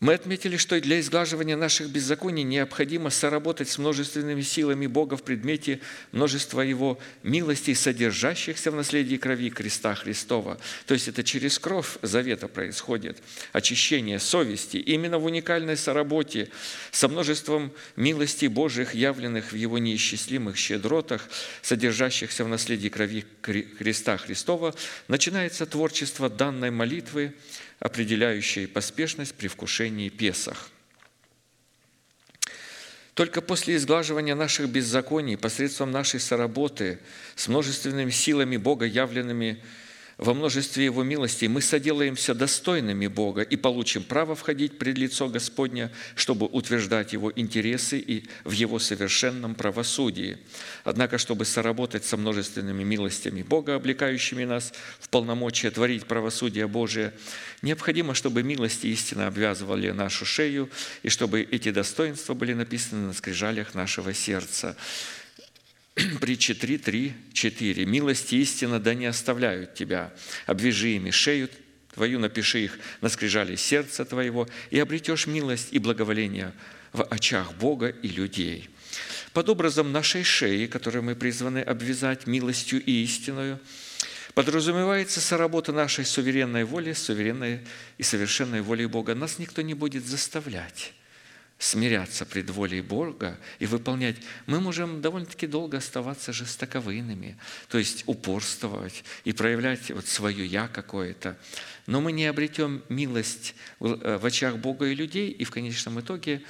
Мы отметили, что для изглаживания наших беззаконий необходимо соработать с множественными силами Бога в предмете множества Его милостей, содержащихся в наследии крови креста Христова. То есть это через кровь завета происходит, очищение совести. Именно в уникальной соработе со множеством милостей Божьих, явленных в Его неисчислимых щедротах, содержащихся в наследии крови Кре- креста Христова, начинается творчество данной молитвы, определяющей поспешность при вкушении Песах. Только после изглаживания наших беззаконий посредством нашей соработы с множественными силами Бога, явленными во множестве Его милостей, мы соделаемся достойными Бога и получим право входить пред лицо Господня, чтобы утверждать Его интересы и в Его совершенном правосудии. Однако, чтобы соработать со множественными милостями Бога, облекающими нас в полномочия творить правосудие Божие, необходимо, чтобы милости истинно обвязывали нашу шею и чтобы эти достоинства были написаны на скрижалях нашего сердца. Притча 3, 3, 4. «Милость истина да не оставляют тебя. Обвяжи ими шею твою, напиши их на скрижали сердца твоего, и обретешь милость и благоволение в очах Бога и людей». Под образом нашей шеи, которую мы призваны обвязать милостью и истиною, подразумевается соработа нашей суверенной воли суверенной и совершенной волей Бога. Нас никто не будет заставлять смиряться пред волей Бога и выполнять, мы можем довольно-таки долго оставаться жестоковыйными, то есть упорствовать и проявлять вот свое «я» какое-то. Но мы не обретем милость в э, в очах Бога и людей, и в конечном итоге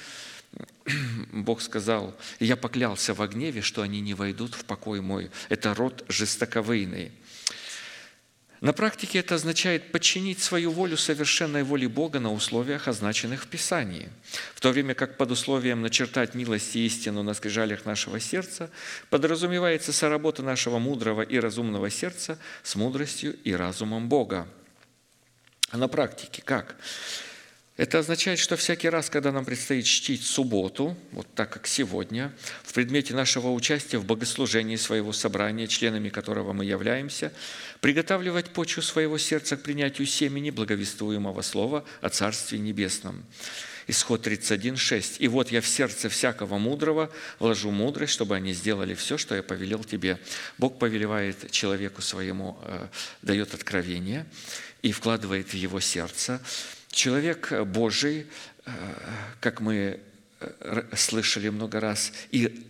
[CLEARS THROAT] Бог сказал, «Я поклялся во гневе, что они не войдут в покой мой». Это род жестоковыйный. На практике это означает подчинить свою волю совершенной воле Бога на условиях, означенных в Писании. В то время как под условием начертать милость и истину на скрижалях нашего сердца подразумевается соработа нашего мудрого и разумного сердца с мудростью и разумом Бога. А на практике как? Это означает, что всякий раз, когда нам предстоит чтить субботу, вот так как сегодня, в предмете нашего участия в богослужении своего собрания, членами которого мы являемся, приготавливать почву своего сердца к принятию семени благовествуемого слова о Царстве Небесном. Исход 31, 6. «И вот я в сердце всякого мудрого вложу мудрость, чтобы они сделали все, что я повелел тебе». Бог повелевает человеку своему, э, дает откровение и вкладывает в его сердце. Человек Божий, э, как мы э, слышали много раз, и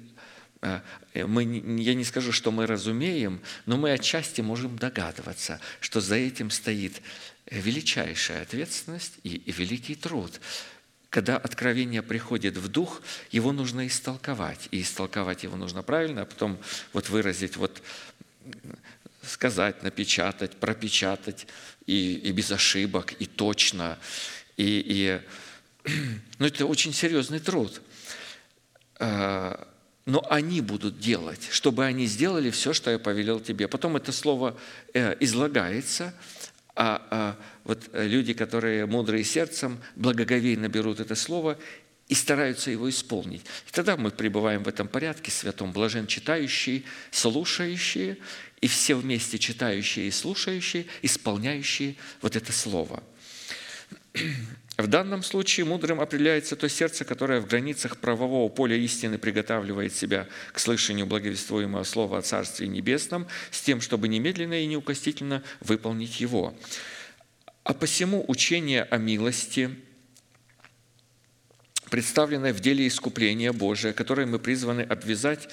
э, мы, я не скажу, что мы разумеем, но мы отчасти можем догадываться, что за этим стоит величайшая ответственность и, и великий труд. Когда откровение приходит в дух, его нужно истолковать. И истолковать его нужно правильно, а потом вот выразить, вот сказать, напечатать, пропечатать и, и без ошибок, и точно. И, и, [CLEARS THROAT] ну, это очень серьезный труд. А, Но они будут делать, чтобы они сделали все, что я повелел тебе. Потом это слово э, излагается, а, а вот люди, которые мудрые сердцем, благоговейно берут это слово и стараются его исполнить. И тогда мы пребываем в этом порядке святом, блажен читающие, слушающие, и все вместе читающие и слушающие, исполняющие вот это слово. В данном случае мудрым определяется то сердце, которое в границах правового поля истины приготавливает себя к слышанию благовествуемого слова о Царстве Небесном с тем, чтобы немедленно и неукостительно выполнить его. А посему учение о милости, представленное в деле искупления Божия, которое мы призваны обвязать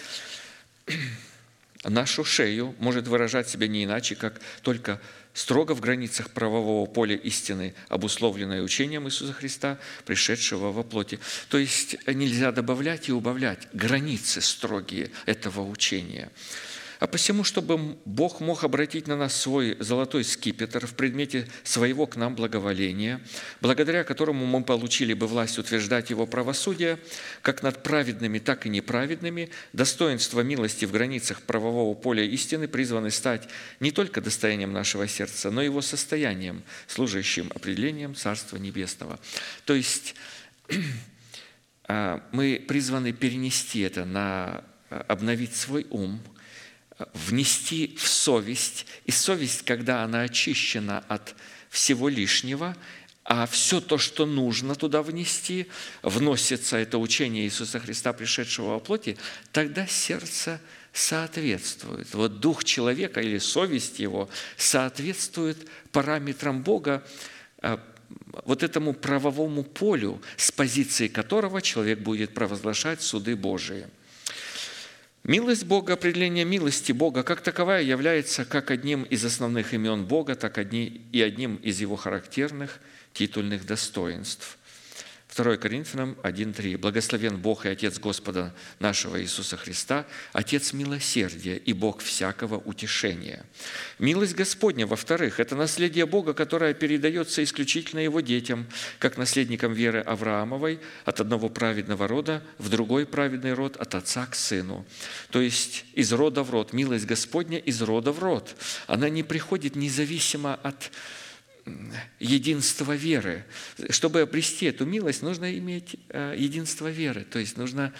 нашу шею, может выражать себя не иначе, как только строго в границах правового поля истины, обусловленное учением Иисуса Христа, пришедшего во плоти. То есть нельзя добавлять и убавлять границы строгие этого учения. А посему, чтобы Бог мог обратить на нас свой золотой скипетр в предмете своего к нам благоволения, благодаря которому мы получили бы власть утверждать Его правосудие, как над праведными, так и неправедными, достоинство милости в границах правового поля истины призваны стать не только достоянием нашего сердца, но и его состоянием, служащим определением Царства Небесного. То есть [CLEARS THROAT] а, мы призваны перенести это на а, обновить свой ум, внести в совесть. И совесть, когда она очищена от всего лишнего, а все то, что нужно туда внести, вносится это учение Иисуса Христа, пришедшего во плоти, тогда сердце соответствует. Вот дух человека или совесть его соответствует параметрам Бога, а, вот этому правовому полю, с позиции которого человек будет провозглашать суды Божии. Милость Бога, определение милости Бога как таковая является как одним из основных имен Бога, так и одним из его характерных титульных достоинств. 2 Коринфянам 1.3. «Благословен Бог и Отец Господа нашего Иисуса Христа, Отец милосердия и Бог всякого утешения». Милость Господня, во-вторых, это наследие Бога, которое передается исключительно Его детям, как наследникам веры Авраамовой от одного праведного рода в другой праведный род от отца к сыну. То есть из рода в род. Милость Господня из рода в род. Она не приходит независимо от единства веры. Чтобы обрести эту милость, нужно иметь э, единство веры. То есть нужно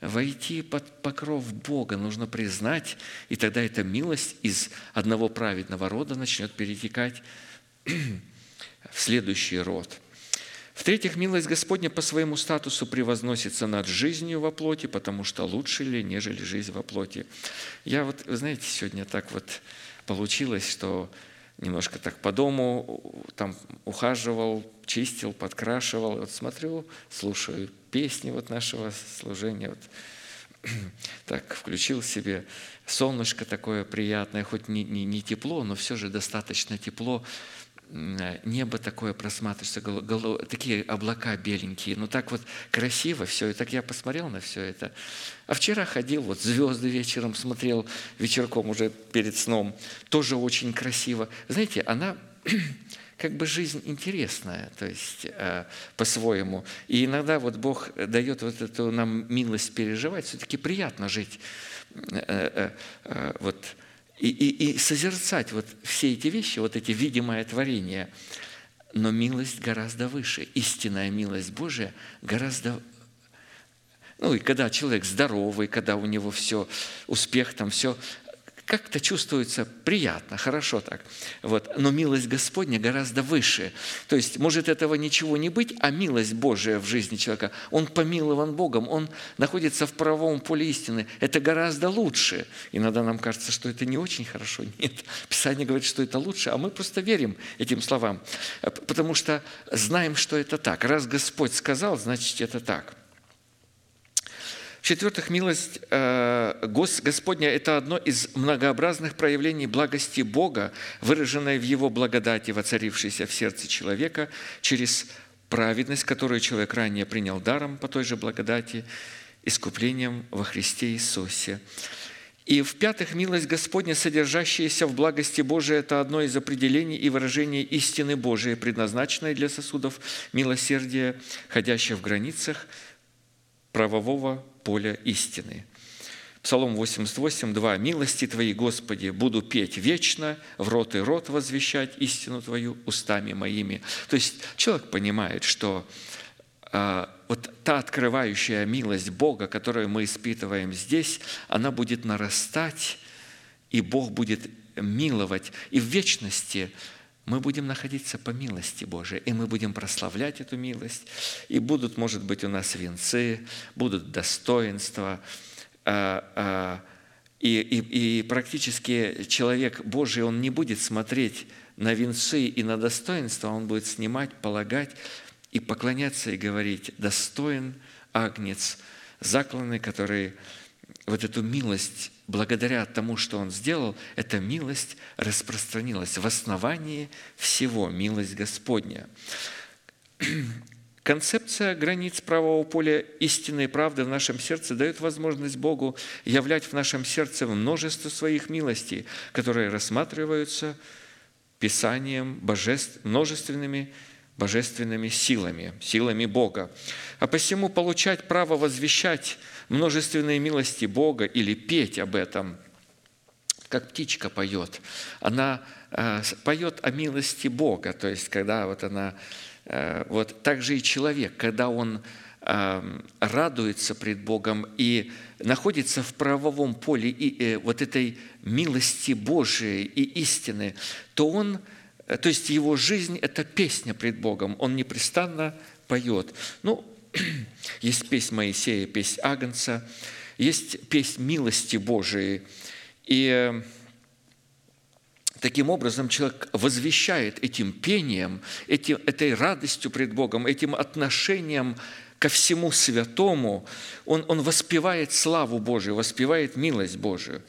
войти под покров Бога, нужно признать, и тогда эта милость из одного праведного рода начнет перетекать [CLEARS THROAT] в следующий род. В-третьих, милость Господня по своему статусу превозносится над жизнью во плоти, потому что лучше ли, нежели жизнь во плоти. Я вот, вы знаете, сегодня так вот получилось, что немножко так по дому там ухаживал, чистил, подкрашивал. Вот смотрю, слушаю песни вот нашего служения. Вот [CLEARS THROAT] так включил себе солнышко такое приятное, хоть не, не, не тепло, но все же достаточно тепло. Небо такое просматривается, голо- голо- такие облака беленькие. Ну так вот красиво все. И так я посмотрел на все это. А вчера ходил, вот звезды вечером смотрел, вечерком уже перед сном. Тоже очень красиво. Знаете, она [CLEARS THROAT] как бы жизнь интересная, то есть э, по-своему. И иногда вот Бог дает вот эту нам милость переживать, все-таки приятно жить, э, э, э, вот, и, и, и созерцать вот все эти вещи, вот эти видимое творение. Но милость гораздо выше, истинная милость Божия гораздо ну и когда человек здоровый, когда у него все, успех там, все, как-то чувствуется приятно, хорошо так. Вот. Но милость Господня гораздо выше. То есть может этого ничего не быть, а милость Божия в жизни человека, он помилован Богом, он находится в правовом поле истины. Это гораздо лучше. Иногда нам кажется, что это не очень хорошо. [LAUGHS] Нет, Писание говорит, что это лучше, а мы просто верим этим словам, потому что знаем, что это так. Раз Господь сказал, значит это так. В-четвертых, милость э, Гос- Господня – это одно из многообразных проявлений благости Бога, выраженной в Его благодати, воцарившейся в сердце человека через праведность, которую человек ранее принял даром по той же благодати, искуплением во Христе Иисусе. И в-пятых, милость Господня, содержащаяся в благости Божией, это одно из определений и выражений истины Божией, предназначенной для сосудов милосердия, ходящих в границах правового поля истины. Псалом 88, 2. «Милости Твои, Господи, буду петь вечно, в рот и рот возвещать истину Твою устами моими». То есть человек понимает, что а, вот та открывающая милость Бога, которую мы испытываем здесь, она будет нарастать, и Бог будет миловать. И в вечности мы будем находиться по милости Божией, и мы будем прославлять эту милость. И будут, может быть, у нас венцы, будут достоинства. а, а, И, и, и практически человек Божий, он не будет смотреть на венцы и на достоинства, он будет снимать, полагать и поклоняться и говорить, достоин агнец, закланный, который вот эту милость, благодаря тому, что Он сделал, эта милость распространилась в основании всего, милость Господня. Концепция границ правового поля истины и правды в нашем сердце дает возможность Богу являть в нашем сердце множество своих милостей, которые рассматриваются Писанием, божеств, множественными божественными силами, силами Бога. А посему получать право возвещать множественные милости Бога или петь об этом, как птичка поет, она э, поет о милости Бога, то есть когда вот она, э, вот так же и человек, когда он э, радуется пред Богом и находится в правовом поле и, э, вот этой милости Божией и истины, то он то есть его жизнь – это песня пред Богом. Он непрестанно поет. Ну, [CLEARS THROAT] есть песнь Моисея, песнь Агнца, есть песнь милости Божией. И э, таким образом человек возвещает этим пением, этим, этой радостью пред Богом, этим отношением ко всему святому, он, он воспевает славу Божию, воспевает милость Божию.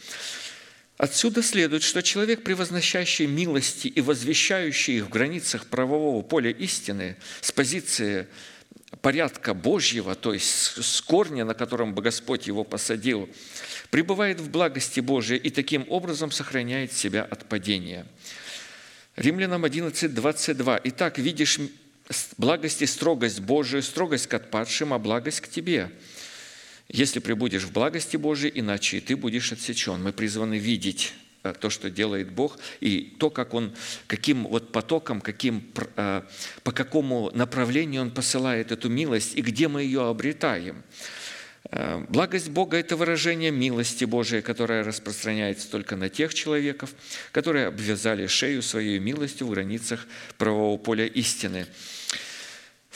Отсюда следует, что человек, превозносящий милости и возвещающий их в границах правового поля истины с позиции порядка Божьего, то есть с корня, на котором Господь его посадил, пребывает в благости Божией и таким образом сохраняет себя от падения. Римлянам 11, 22. «Итак, видишь благость и строгость Божию, строгость к отпадшим, а благость к тебе» если прибудешь в благости Божией, иначе и ты будешь отсечен. Мы призваны видеть то, что делает Бог, и то, как Он, каким вот потоком, каким, э, по какому направлению Он посылает эту милость, и где мы ее обретаем. Э, Благость Бога – это выражение милости Божией, которая распространяется только на тех человеков, которые обвязали шею своей милостью в границах правового поля истины.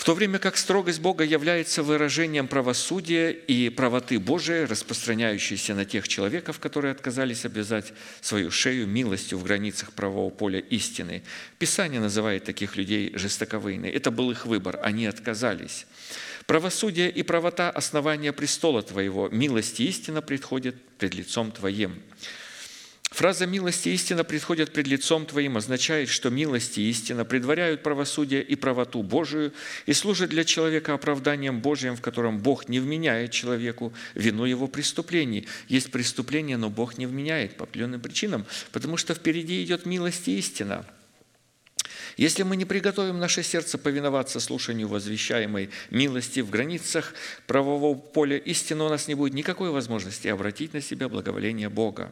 То время как строгость Бога является выражением правосудия и правоты Божией, распространяющейся на тех человеков, которые отказались обвязать свою шею милостью в границах правового поля истины. Писание называет таких людей жестоковыйны. Это был их выбор, они отказались. Правосудие и правота – основания престола Твоего. Милость и истина приходят пред лицом Твоим. Фраза «милость и истина приходят пред лицом Твоим» означает, что милость и истина предваряют правосудие и правоту Божию и служат для человека оправданием Божьим, в котором Бог не вменяет человеку вину его преступлений. Есть преступление, но Бог не вменяет по определенным причинам, потому что впереди идет милость и истина – если мы не приготовим наше сердце повиноваться слушанию возвещаемой милости в границах правового поля истины, у нас не будет никакой возможности обратить на себя благоволение Бога.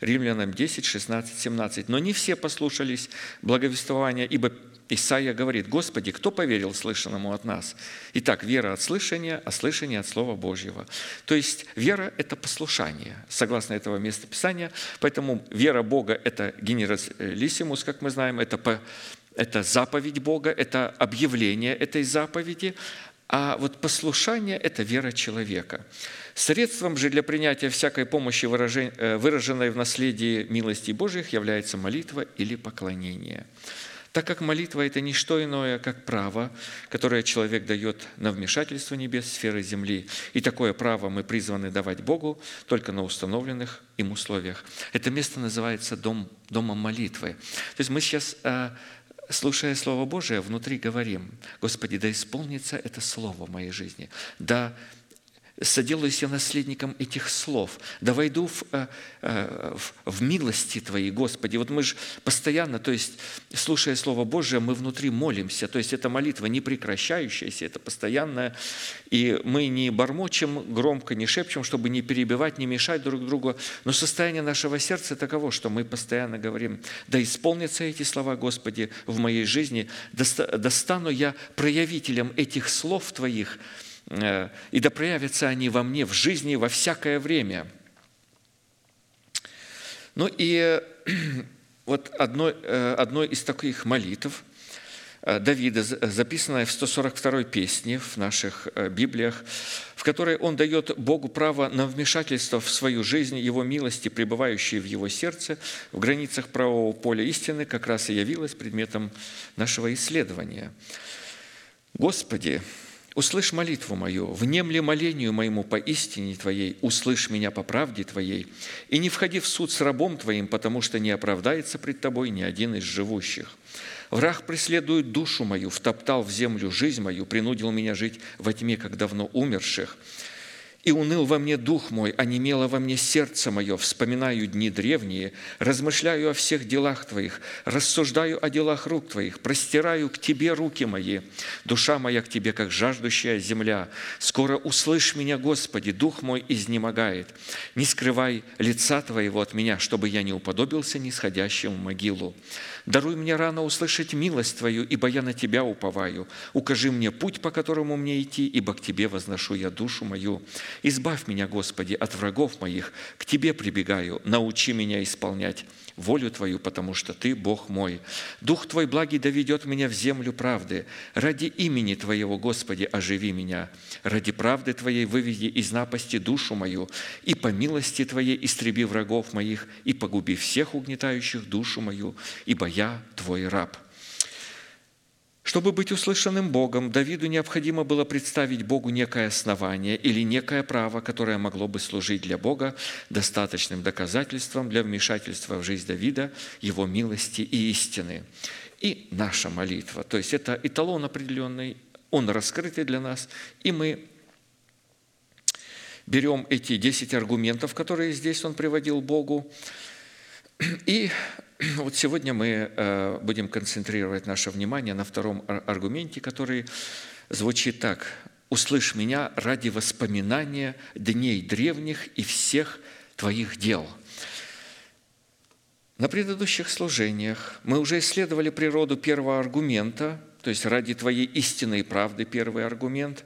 Римлянам 10, 16, 17. «Но не все послушались благовествования, ибо Исаия говорит, «Господи, кто поверил слышанному от нас?» Итак, вера от слышания, а слышание от Слова Божьего. То есть вера – это послушание, согласно этого местописания. Поэтому вера Бога – это генерас лисимус, как мы знаем, это по это заповедь Бога, это объявление этой заповеди, а вот послушание – это вера человека. Средством же для принятия всякой помощи, э, выраженной в наследии милости Божьих, является молитва или поклонение. Так как молитва – это не что иное, как право, которое человек дает на вмешательство небес сферы земли. И такое право мы призваны давать Богу только на установленных им условиях. Это место называется дом, домом молитвы. То есть мы сейчас э, слушая Слово Божие, внутри говорим, Господи, да исполнится это Слово в моей жизни, да соделаюсь я наследником этих слов, да войду в, э, э, в, в милости Твои, Господи. Вот мы же постоянно, то есть, слушая Слово Божие, мы внутри молимся, то есть, это молитва не прекращающаяся, это постоянная, и мы не бормочем громко, не шепчем, чтобы не перебивать, не мешать друг другу, но состояние нашего сердца таково, что мы постоянно говорим, да исполнятся эти слова, Господи, в моей жизни, да стану я проявителем этих слов Твоих, и да проявятся они во мне в жизни во всякое время. Ну и [CLEARS THROAT] вот одно, э, одно из таких молитв э, Давида, записанное в 142-й песне в наших Библиях, в которой он дает Богу право на вмешательство в свою жизнь, Его милости, пребывающие в его сердце, в границах правового поля истины, как раз и явилась предметом нашего исследования. «Господи, Услышь молитву мою, внемли молению моему по истине Твоей, услышь меня по правде Твоей, и не входи в суд с рабом Твоим, потому что не оправдается пред Тобой ни один из живущих. Враг преследует душу мою, втоптал в землю жизнь мою, принудил меня жить во тьме, как давно умерших. И уныл во мне дух мой, а немело во мне сердце мое, вспоминаю дни древние, размышляю о всех делах Твоих, рассуждаю о делах рук Твоих, простираю к Тебе руки мои. Душа моя к Тебе, как жаждущая земля. Скоро услышь меня, Господи, дух мой изнемогает. Не скрывай лица Твоего от меня, чтобы я не уподобился нисходящему могилу. Даруй мне рано услышать милость Твою, ибо я на Тебя уповаю. Укажи мне путь, по которому мне идти, ибо к Тебе возношу я душу мою. Избавь меня, Господи, от врагов моих, к Тебе прибегаю, научи меня исполнять волю Твою, потому что Ты Бог мой. Дух Твой благий доведет меня в землю правды. Ради имени Твоего, Господи, оживи меня. Ради правды Твоей выведи из напасти душу мою, и по милости Твоей истреби врагов моих, и погуби всех угнетающих душу мою, ибо я Твой раб». Чтобы быть услышанным Богом, Давиду необходимо было представить Богу некое основание или некое право, которое могло бы служить для Бога достаточным доказательством для вмешательства в жизнь Давида, его милости и истины. И наша молитва, то есть это эталон определенный, он раскрытый для нас, и мы берем эти 10 аргументов, которые здесь он приводил Богу, и [CLEARS THROAT] Вот сегодня мы э, будем концентрировать наше внимание на втором аргументе, который звучит так. «Услышь меня ради воспоминания дней древних и всех твоих дел». На предыдущих служениях мы уже исследовали природу первого аргумента, то есть ради твоей истинной правды первый аргумент,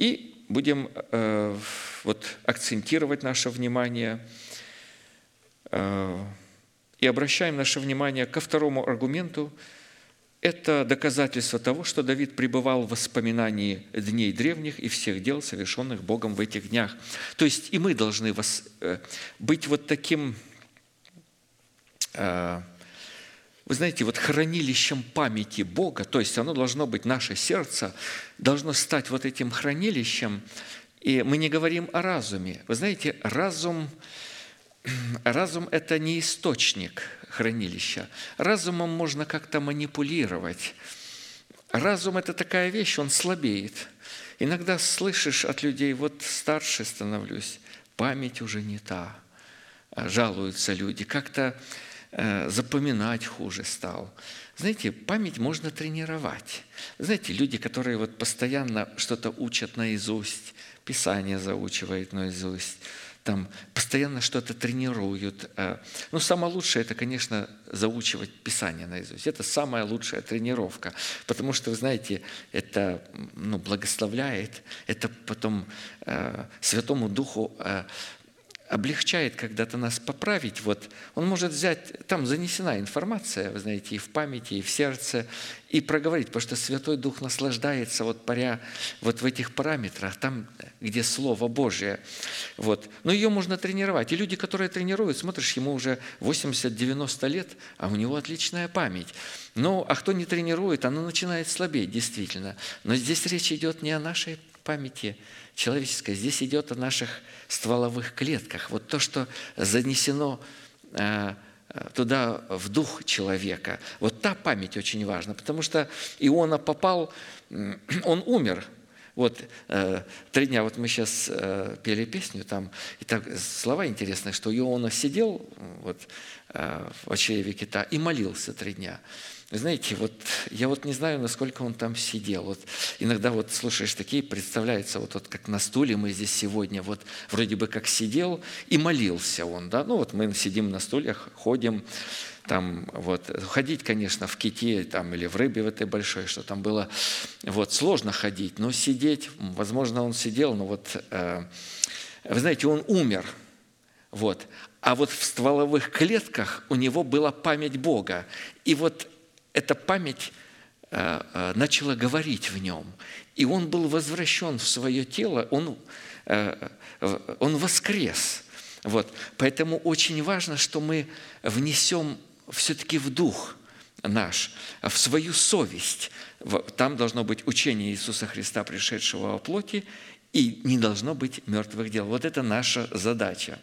и будем э, вот, акцентировать наше внимание э, и обращаем наше внимание ко второму аргументу, это доказательство того, что Давид пребывал в воспоминании дней древних и всех дел, совершенных Богом в этих днях. То есть и мы должны э, быть вот таким, э, вы знаете, вот хранилищем памяти Бога, то есть оно должно быть, наше сердце должно стать вот этим хранилищем, и мы не говорим о разуме. Вы знаете, разум, разум – это не источник хранилища. Разумом можно как-то манипулировать. Разум – это такая вещь, он слабеет. Иногда слышишь от людей, вот старше становлюсь, память уже не та. Жалуются люди, как-то э, запоминать хуже стал. Знаете, память можно тренировать. Знаете, люди, которые вот постоянно что-то учат наизусть, Писание заучивают наизусть, там постоянно что-то тренируют. э. Ну, самое лучшее – это, конечно, заучивать Писание наизусть. Это самая лучшая тренировка, потому что, вы знаете, это ну, благословляет, это потом э, Святому Духу э, облегчает когда-то нас поправить. Вот он может взять, там занесена информация, вы знаете, и в памяти, и в сердце, и проговорить, потому что Святой Дух наслаждается вот паря вот в этих параметрах, там, где Слово Божие. Вот. Но ее можно тренировать. И люди, которые тренируют, смотришь, ему уже 80-90 лет, а у него отличная память. Ну, а кто не тренирует, оно начинает слабеть, действительно. Но здесь речь идет не о нашей памяти человеческой, здесь идет о наших стволовых клетках. Вот то, что занесено э, туда в дух человека. Вот та память очень важна, потому что Иона попал, [CLEARS THROAT] он умер. Вот э, три дня, вот мы сейчас э, пели песню, там, и так слова интересные, что Иона сидел вот, э, в очреве кита и молился три дня. Знаете, вот я вот не знаю, насколько он там сидел. Вот иногда вот слушаешь такие, представляется, вот, вот как на стуле мы здесь сегодня, вот вроде бы как сидел и молился он, да, ну вот мы сидим на стульях, ходим, там вот, ходить, конечно, в ките там, или в рыбе в этой большой, что там было, вот, сложно ходить, но сидеть, возможно, он сидел, но вот, э, вы знаете, он умер, вот, а вот в стволовых клетках у него была память Бога, и вот эта память э, э, начала говорить в нем. И он был возвращен в свое тело, он, э, он воскрес. Вот. Поэтому очень важно, что мы внесем все-таки в дух наш, в свою совесть. Там должно быть учение Иисуса Христа, пришедшего во плоти, и не должно быть мертвых дел. Вот это наша задача.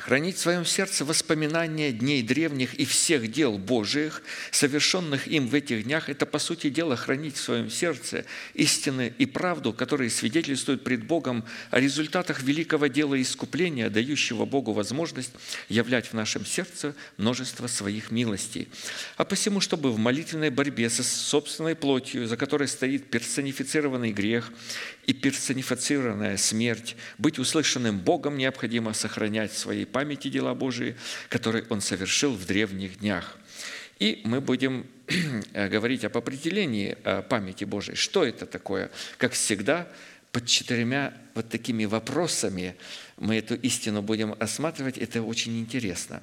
Хранить в своем сердце воспоминания дней древних и всех дел Божиих, совершенных им в этих днях, это, по сути дела, хранить в своем сердце истины и правду, которые свидетельствуют пред Богом о результатах великого дела искупления, дающего Богу возможность являть в нашем сердце множество своих милостей. А посему, чтобы в молитвенной борьбе со собственной плотью, за которой стоит персонифицированный грех и персонифицированная смерть, быть услышанным Богом необходимо сохранять в своей памяти дела Божии, которые Он совершил в древних днях. И мы будем [CLEARS THROAT] э, говорить об определении э, памяти Божией. Что это такое? Как всегда, под четырьмя вот такими вопросами мы эту истину будем осматривать. Это очень интересно.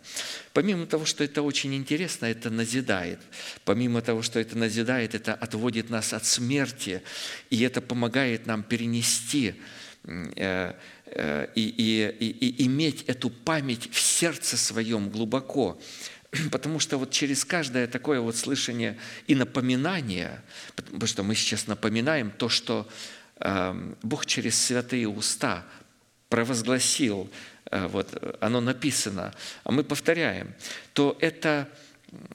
Помимо того, что это очень интересно, это назидает. Помимо того, что это назидает, это отводит нас от смерти, и это помогает нам перенести э, э, и, и, и, и иметь эту память в сердце своем глубоко. [CLEARS THROAT] Потому что вот через каждое такое вот слышание и напоминание, потому что мы сейчас напоминаем то, что Бог через святые уста провозгласил, э, вот оно написано, а мы повторяем, то это,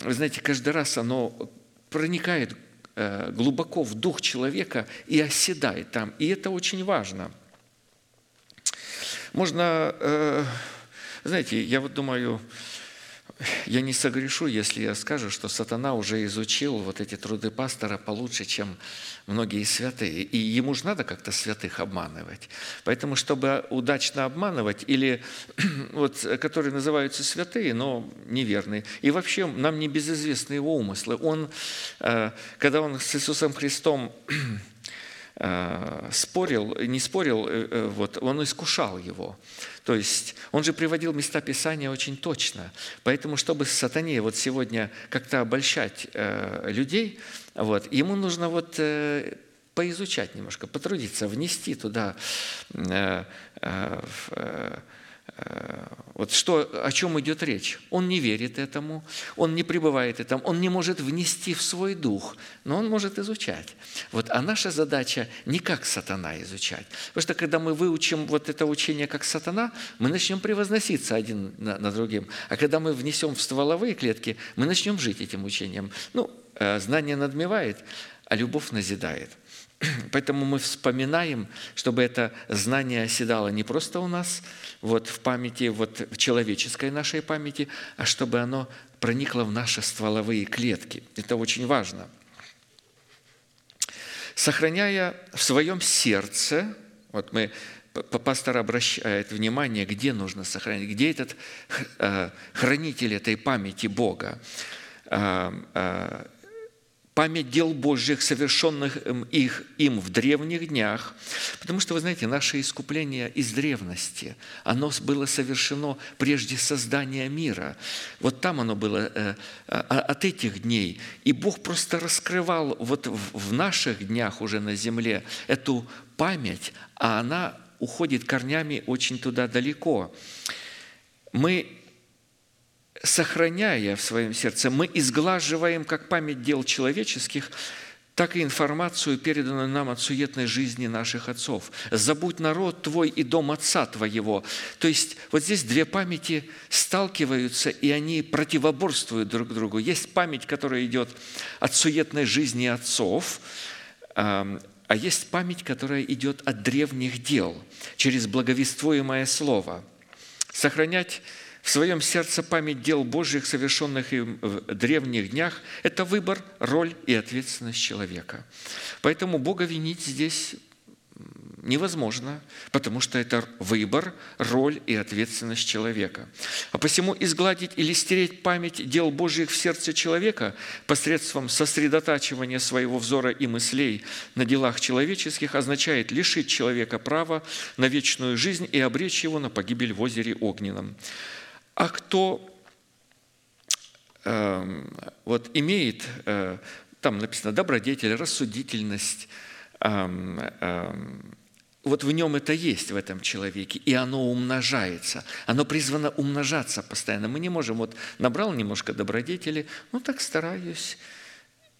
вы знаете, каждый раз оно проникает э, глубоко в дух человека и оседает там. И это очень важно. Можно, э, знаете, я вот думаю, я не согрешу, если я скажу, что сатана уже изучил вот эти труды пастора получше, чем многие святые. И ему же надо как-то святых обманывать. Поэтому, чтобы удачно обманывать, или [CLEARS THROAT] вот, которые называются святые, но неверные, и вообще нам не безызвестны его умыслы. Он, э, когда он с Иисусом Христом [CLEARS THROAT] э, спорил, не спорил, э, вот, он искушал его. То есть он же приводил места Писания очень точно. Поэтому, чтобы сатане вот сегодня как-то обольщать э, людей, вот, ему нужно вот э, поизучать немножко, потрудиться, внести туда э, э, э, вот что, о чем идет речь. Он не верит этому, он не пребывает этому, он не может внести в свой дух, но он может изучать. Вот, а наша задача не как сатана изучать. Потому что когда мы выучим вот это учение как сатана, мы начнем превозноситься один на, на другим. А когда мы внесем в стволовые клетки, мы начнем жить этим учением. Ну, э, знание надмевает, а любовь назидает. [CLEARS THROAT] Поэтому мы вспоминаем, чтобы это знание оседало не просто у нас, вот в памяти, вот в человеческой нашей памяти, а чтобы оно проникло в наши стволовые клетки. Это очень важно. Сохраняя в своем сердце, вот мы пастор обращает внимание, где нужно сохранить, где этот э, хранитель этой памяти Бога э, э, память дел Божьих, совершенных их, им в древних днях. Потому что, вы знаете, наше искупление из древности, оно было совершено прежде создания мира. Вот там оно было э, от этих дней. И Бог просто раскрывал вот в наших днях уже на земле эту память, а она уходит корнями очень туда далеко. Мы сохраняя в своем сердце, мы изглаживаем как память дел человеческих, так и информацию, переданную нам от суетной жизни наших отцов. «Забудь народ твой и дом отца твоего». То есть вот здесь две памяти сталкиваются, и они противоборствуют друг другу. Есть память, которая идет от суетной жизни отцов, а есть память, которая идет от древних дел, через благовествуемое слово. Сохранять в своем сердце память дел Божьих, совершенных им в древних днях, это выбор, роль и ответственность человека. Поэтому Бога винить здесь невозможно, потому что это выбор, роль и ответственность человека. А посему изгладить или стереть память дел Божьих в сердце человека посредством сосредотачивания своего взора и мыслей на делах человеческих означает лишить человека права на вечную жизнь и обречь его на погибель в озере огненном. А кто э, вот имеет, э, там написано добродетель, рассудительность, э, вот в нем это есть, в этом человеке, и оно умножается. Оно призвано умножаться постоянно. Мы не можем, вот набрал немножко добродетели, ну так стараюсь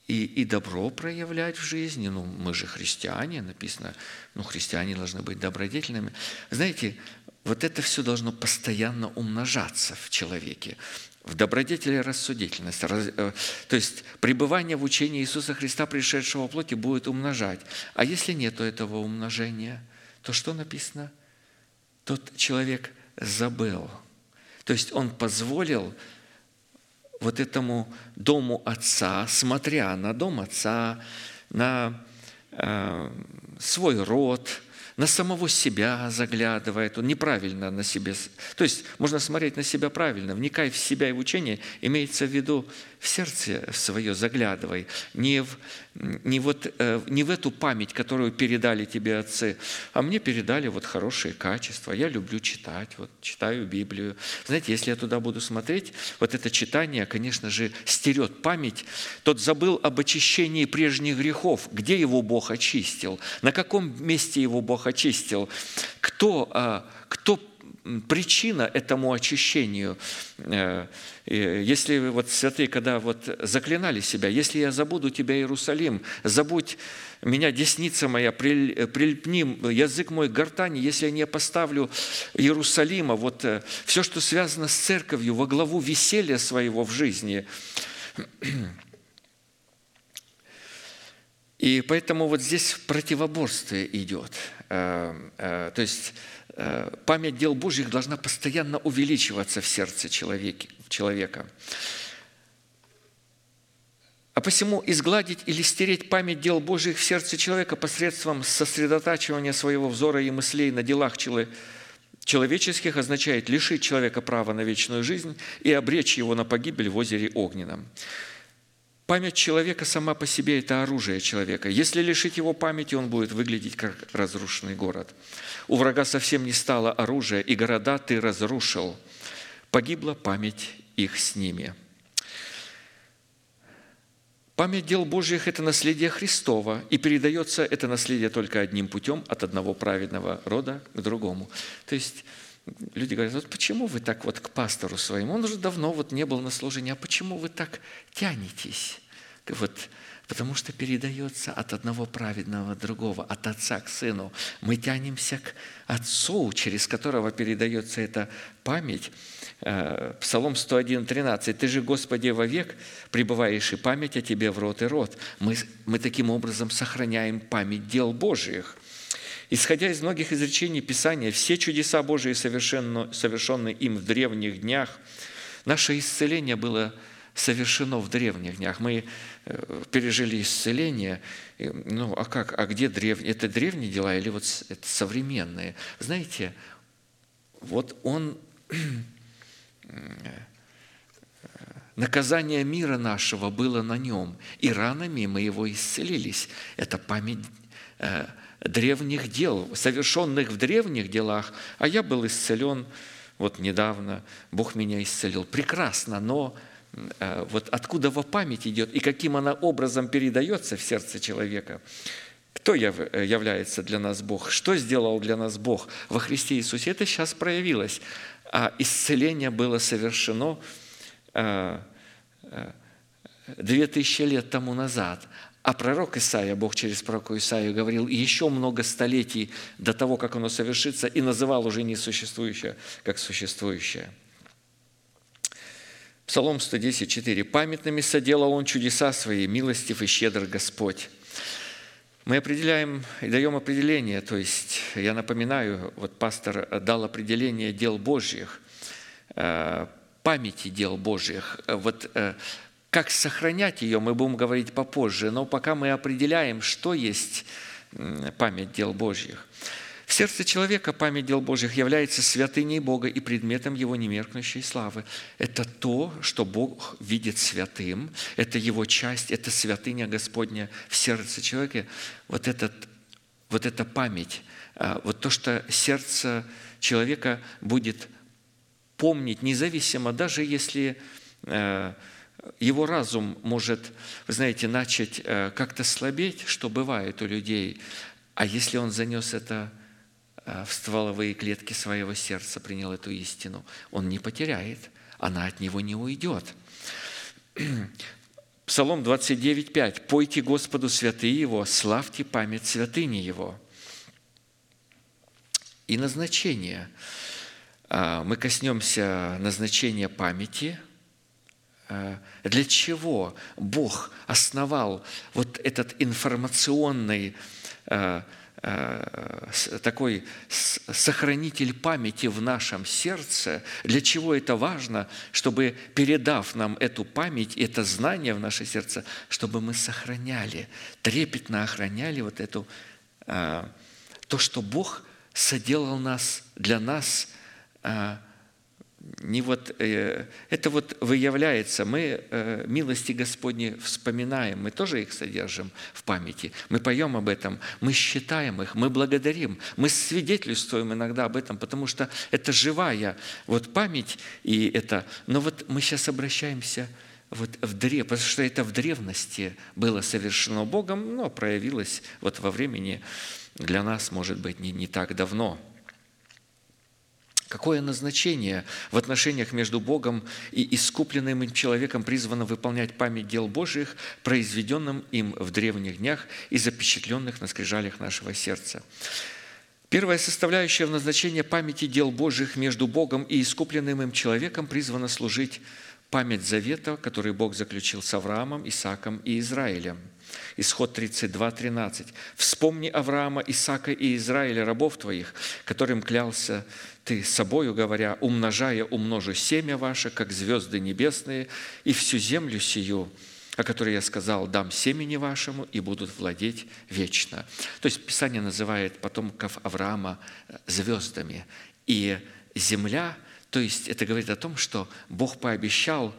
и, и добро проявлять в жизни. Ну, мы же христиане, написано, ну, христиане должны быть добродетельными. Знаете, вот это все должно постоянно умножаться в человеке, в добродетели рассудительность. Э, то есть пребывание в учении Иисуса Христа, пришедшего в плоти, будет умножать. А если нет этого умножения, то что написано? Тот человек забыл. То есть он позволил вот этому дому отца, смотря на дом отца, на э, свой род, на самого себя заглядывает, он неправильно на себе. То есть можно смотреть на себя правильно, вникай в себя и в учение, имеется в виду в сердце свое заглядывай, не в, не, вот, э, не в эту память, которую передали тебе отцы, а мне передали вот хорошие качества. Я люблю читать, вот читаю Библию. Знаете, если я туда буду смотреть, вот это читание, конечно же, стерет память. Тот забыл об очищении прежних грехов. Где его Бог очистил? На каком месте его Бог очистил? Кто, а, кто причина этому очищению. Э, если вот святые, когда вот заклинали себя, если я забуду тебя, Иерусалим, забудь меня, десница моя, прильпни язык мой гортани, если я не поставлю Иерусалима, вот э, все, что связано с церковью, во главу веселья своего в жизни. И поэтому вот здесь противоборствие идет. Э, то есть память дел Божьих должна постоянно увеличиваться в сердце человека. А посему изгладить или стереть память дел Божьих в сердце человека посредством сосредотачивания своего взора и мыслей на делах человеческих означает лишить человека права на вечную жизнь и обречь его на погибель в озере огненном. Память человека сама по себе – это оружие человека. Если лишить его памяти, он будет выглядеть как разрушенный город. У врага совсем не стало оружия, и города ты разрушил. Погибла память их с ними. Память дел Божьих – это наследие Христова, и передается это наследие только одним путем, от одного праведного рода к другому. То есть люди говорят, вот почему вы так вот к пастору своему, он уже давно вот не был на служении, а почему вы так тянетесь? Вот, потому что передается от одного праведного другого, от отца к сыну. Мы тянемся к отцу, через которого передается эта память. Э, Псалом 101, 13. «Ты же, Господи, вовек пребываешь, и память о Тебе в рот и рот». Мы, мы таким образом сохраняем память дел Божьих. Исходя из многих изречений Писания, все чудеса Божии, совершенные им в древних днях, наше исцеление было совершено в древних днях. Мы э, пережили исцеление. Ну, а как? А где древние? Это древние дела или вот это современные? Знаете, вот он [CLEARS THROAT] наказание мира нашего было на нем, и ранами мы его исцелились. Это память э, древних дел, совершенных в древних делах, а я был исцелен вот недавно, Бог меня исцелил. Прекрасно, но Э, вот откуда во память идет и каким она образом передается в сердце человека. Кто э, является для нас Бог? Что сделал для нас Бог во Христе Иисусе? Это сейчас проявилось. А исцеление было совершено э, две тысячи лет тому назад. А пророк Исаия, Бог через пророка Исаию говорил еще много столетий до того, как оно совершится, и называл уже несуществующее, как существующее – Псалом 110, 4. «Памятными соделал Он чудеса Свои, милостив и щедр Господь». Мы определяем и даем определение, то есть я напоминаю, вот пастор дал определение дел Божьих, э, памяти дел Божьих. Вот э, как сохранять ее, мы будем говорить попозже, но пока мы определяем, что есть память дел Божьих. В сердце человека память дел Божьих является святыней Бога и предметом Его немеркнущей славы. Это то, что Бог видит святым, это Его часть, это святыня Господня в сердце человека. Вот, этот, вот эта память, а, вот то, что сердце человека будет помнить, независимо, даже если э, его разум может, вы знаете, начать э, как-то слабеть, что бывает у людей, а если он занес это Э, в стволовые клетки своего сердца принял эту истину, он не потеряет, она от него не уйдет. [CLEARS THROAT] Псалом 29.5. «Пойте Господу святые Его, славьте память святыни Его». И назначение. А, мы коснемся назначения памяти. А, для чего Бог основал вот этот информационный а, Э, такой сохранитель памяти в нашем сердце. Для чего это важно? Чтобы, передав нам эту память, это знание в наше сердце, чтобы мы сохраняли, трепетно охраняли вот эту, э, то, что Бог соделал нас, для нас э, – не вот, э, это вот выявляется. Мы э, милости Господни вспоминаем, мы тоже их содержим в памяти. Мы поем об этом, мы считаем их, мы благодарим, мы свидетельствуем иногда об этом, потому что это живая вот память, и это... Но вот мы сейчас обращаемся вот в древ, потому что это в древности было совершено Богом, но проявилось вот во времени для нас, может быть, не, не так давно – Какое назначение в отношениях между Богом и искупленным им человеком призвано выполнять память дел Божьих, произведенным им в древних днях и запечатленных на скрижалях нашего сердца? Первая составляющая в назначении памяти дел Божьих между Богом и искупленным им человеком призвана служить память завета, который Бог заключил с Авраамом, Исааком и Израилем. Исход 32, 13. «Вспомни Авраама, Исаака и Израиля, рабов твоих, которым клялся ты собою говоря, умножая умножу семя ваше, как звезды небесные, и всю землю сию, о которой я сказал, дам семени вашему, и будут владеть вечно». То есть Писание называет потомков Авраама э, звездами. И земля, то есть это говорит о том, что Бог пообещал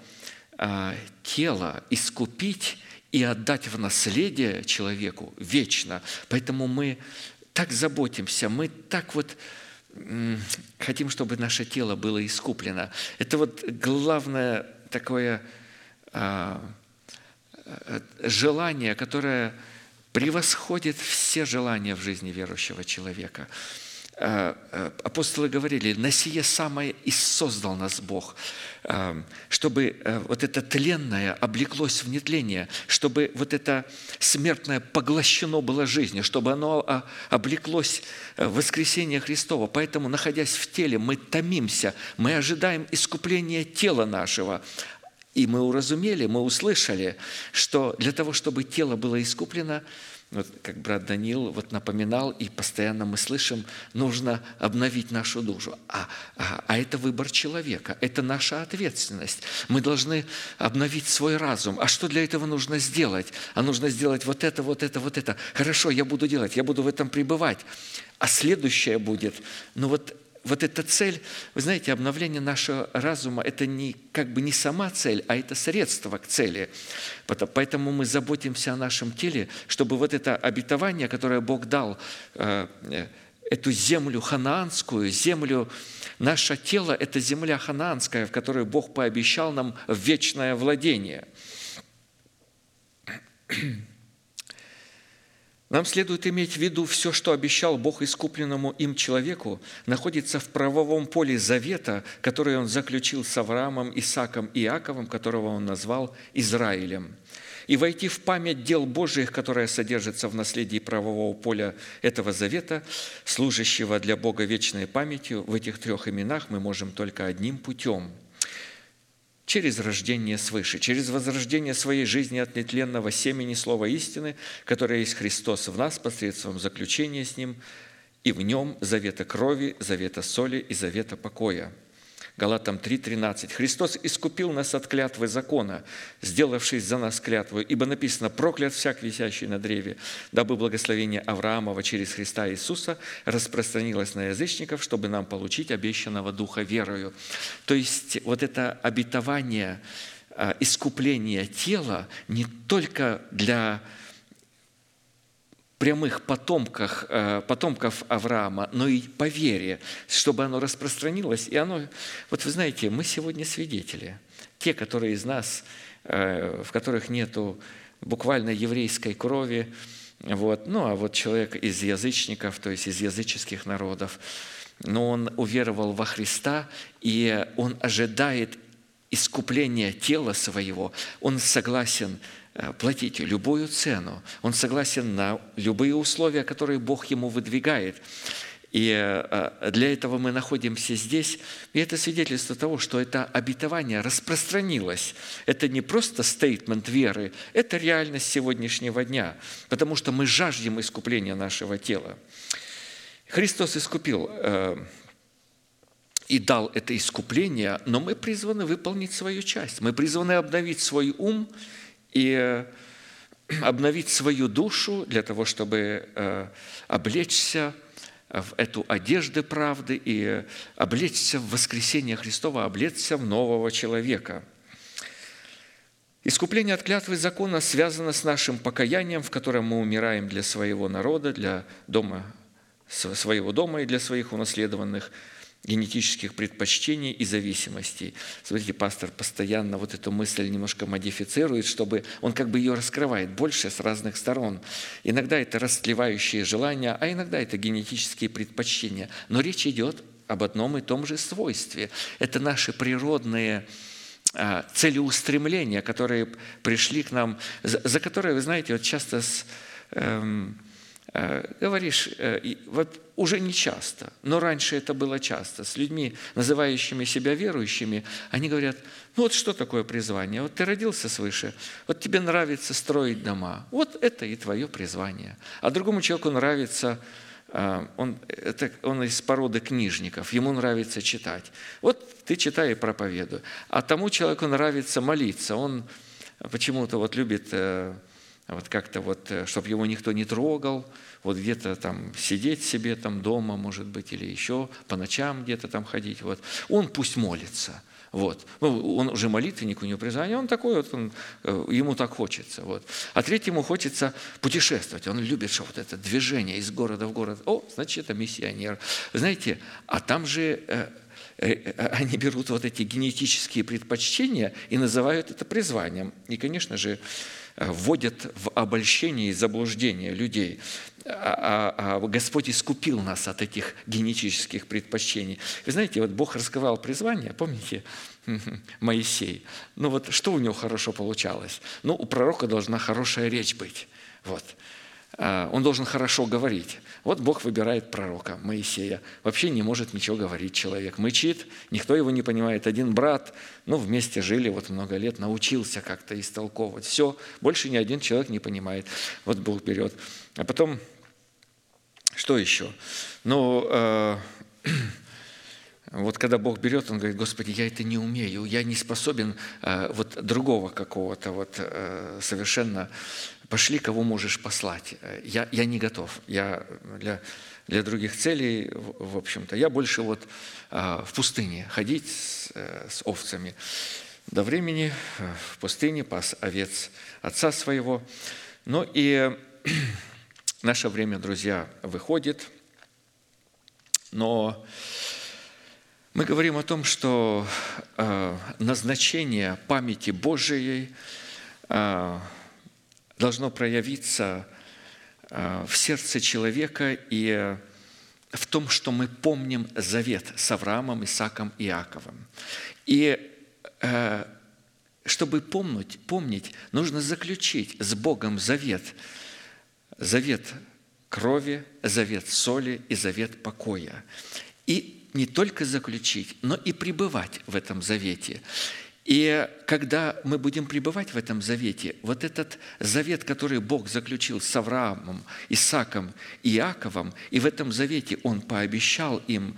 а, тело искупить и отдать в наследие человеку вечно. Поэтому мы так заботимся, мы так вот хотим, чтобы наше тело было искуплено. Это вот главное такое а, э, желание, которое превосходит все желания в жизни верующего человека. А, э, Апостолы говорили, на сие самое и создал нас Бог, а, чтобы э, вот это тленное облеклось в нетление, чтобы вот это смертное поглощено было жизнью, чтобы оно а, облеклось в воскресение Христова. Поэтому, находясь в теле, мы томимся, мы ожидаем искупления тела нашего, и мы уразумели, мы услышали, что для того, чтобы тело было искуплено, вот как брат Данил вот напоминал, и постоянно мы слышим, нужно обновить нашу душу. А, а, а это выбор человека, это наша ответственность. Мы должны обновить свой разум. А что для этого нужно сделать? А нужно сделать вот это, вот это, вот это. Хорошо, я буду делать, я буду в этом пребывать. А следующее будет, ну вот вот эта цель, вы знаете, обновление нашего разума – это не, как бы не сама цель, а это средство к цели. Поэтому мы заботимся о нашем теле, чтобы вот это обетование, которое Бог дал, э, э, эту землю ханаанскую, землю, наше тело – это земля ханаанская, в которой Бог пообещал нам вечное владение – нам следует иметь в виду все, что обещал Бог искупленному им человеку, находится в правовом поле завета, который он заключил с Авраамом, Исаком и Иаковом, которого он назвал Израилем. И войти в память дел Божиих, которая содержится в наследии правового поля этого завета, служащего для Бога вечной памятью, в этих трех именах мы можем только одним путем – через рождение свыше, через возрождение своей жизни от нетленного семени Слова истины, которое есть Христос в нас посредством заключения с Ним, и в Нем завета крови, завета соли и завета покоя – Галатам 3.13. «Христос искупил нас от клятвы закона, сделавшись за нас клятву, ибо написано, проклят всяк висящий на древе, дабы благословение Авраамова через Христа Иисуса распространилось на язычников, чтобы нам получить обещанного Духа верою». То есть вот это обетование а, искупления тела не только для прямых потомках, э, потомков Авраама, но и по вере, чтобы оно распространилось. И оно, вот вы знаете, мы сегодня свидетели. Те, которые из нас, э, в которых нету буквально еврейской крови, вот, ну а вот человек из язычников, то есть из языческих народов, но он уверовал во Христа, и он ожидает искупления тела своего, он согласен платить любую цену. Он согласен на любые условия, которые Бог ему выдвигает. И э, для этого мы находимся здесь. И это свидетельство того, что это обетование распространилось. Это не просто стейтмент веры, это реальность сегодняшнего дня, потому что мы жаждем искупления нашего тела. Христос искупил э, и дал это искупление, но мы призваны выполнить свою часть. Мы призваны обновить свой ум – и э, [CLEARS THROAT] обновить свою душу для того, чтобы э, облечься в эту одежды правды и облечься в воскресение Христова, облечься в нового человека. Искупление от клятвы закона связано с нашим покаянием, в котором мы умираем для своего народа, для дома, своего дома и для своих унаследованных генетических предпочтений и зависимостей. Смотрите, пастор постоянно вот эту мысль немножко модифицирует, чтобы он как бы ее раскрывает больше с разных сторон. Иногда это растлевающие желания, а иногда это генетические предпочтения. Но речь идет об одном и том же свойстве. Это наши природные а, целеустремления, которые пришли к нам, за которые, вы знаете, вот часто с, эм, Э, говоришь, э, вот уже не часто, но раньше это было часто, с людьми, называющими себя верующими, они говорят, ну вот что такое призвание? Вот ты родился свыше, вот тебе нравится строить дома, вот это и твое призвание. А другому человеку нравится, э, он, это, он из породы книжников, ему нравится читать. Вот ты читай и проповедуй. А тому человеку нравится молиться, он почему-то вот любит вот как-то вот, э, чтобы его никто не трогал, вот где-то там сидеть себе там дома, может быть, или еще по ночам где-то там ходить. Вот. Он пусть молится. Вот. Ну, он уже молитвенник, у него призвание, он такой, вот он, э, ему так хочется. Вот. А третьему хочется путешествовать. Он любит, что вот это движение из города в город. О, значит, это миссионер. Знаете, а там же э, э, они берут вот эти генетические предпочтения и называют это призванием. И, конечно же, э, вводят в обольщение и заблуждение людей. А, а- а Господь искупил нас от этих генетических предпочтений. Вы знаете, вот Бог раскрывал призвание, помните, [LAUGHS] Моисей. Ну вот что у него хорошо получалось? Ну, у пророка должна хорошая речь быть. Вот. А, Он должен хорошо говорить. Вот Бог выбирает пророка Моисея. Вообще не может ничего говорить человек. Мычит, никто его не понимает. Один брат, ну, вместе жили вот много лет, научился как-то истолковывать. Все, больше ни один человек не понимает. Вот Бог берет. А потом, что еще? Ну, э, [CLEARS THROAT] вот когда Бог берет, Он говорит, Господи, я это не умею, я не способен э, вот другого какого-то вот э, совершенно, пошли, кого можешь послать. Э, Я, я не готов, я для, для других целей, в общем-то, я больше вот э, в пустыне ходить с, э, с овцами. До времени в пустыне пас овец отца своего. Ну и [CLEARS THROAT] наше время, друзья, выходит, но мы говорим о том, что назначение памяти Божией должно проявиться э, в сердце человека и в том, что мы помним завет с Авраамом, Исаком и Иаковом. И э, чтобы помнить, помнить, нужно заключить с Богом завет. Завет крови, завет соли и завет покоя. И не только заключить, но и пребывать в этом завете. И когда мы будем пребывать в этом завете, вот этот завет, который Бог заключил с Авраамом, Исаком и Иаковом, и в этом завете Он пообещал им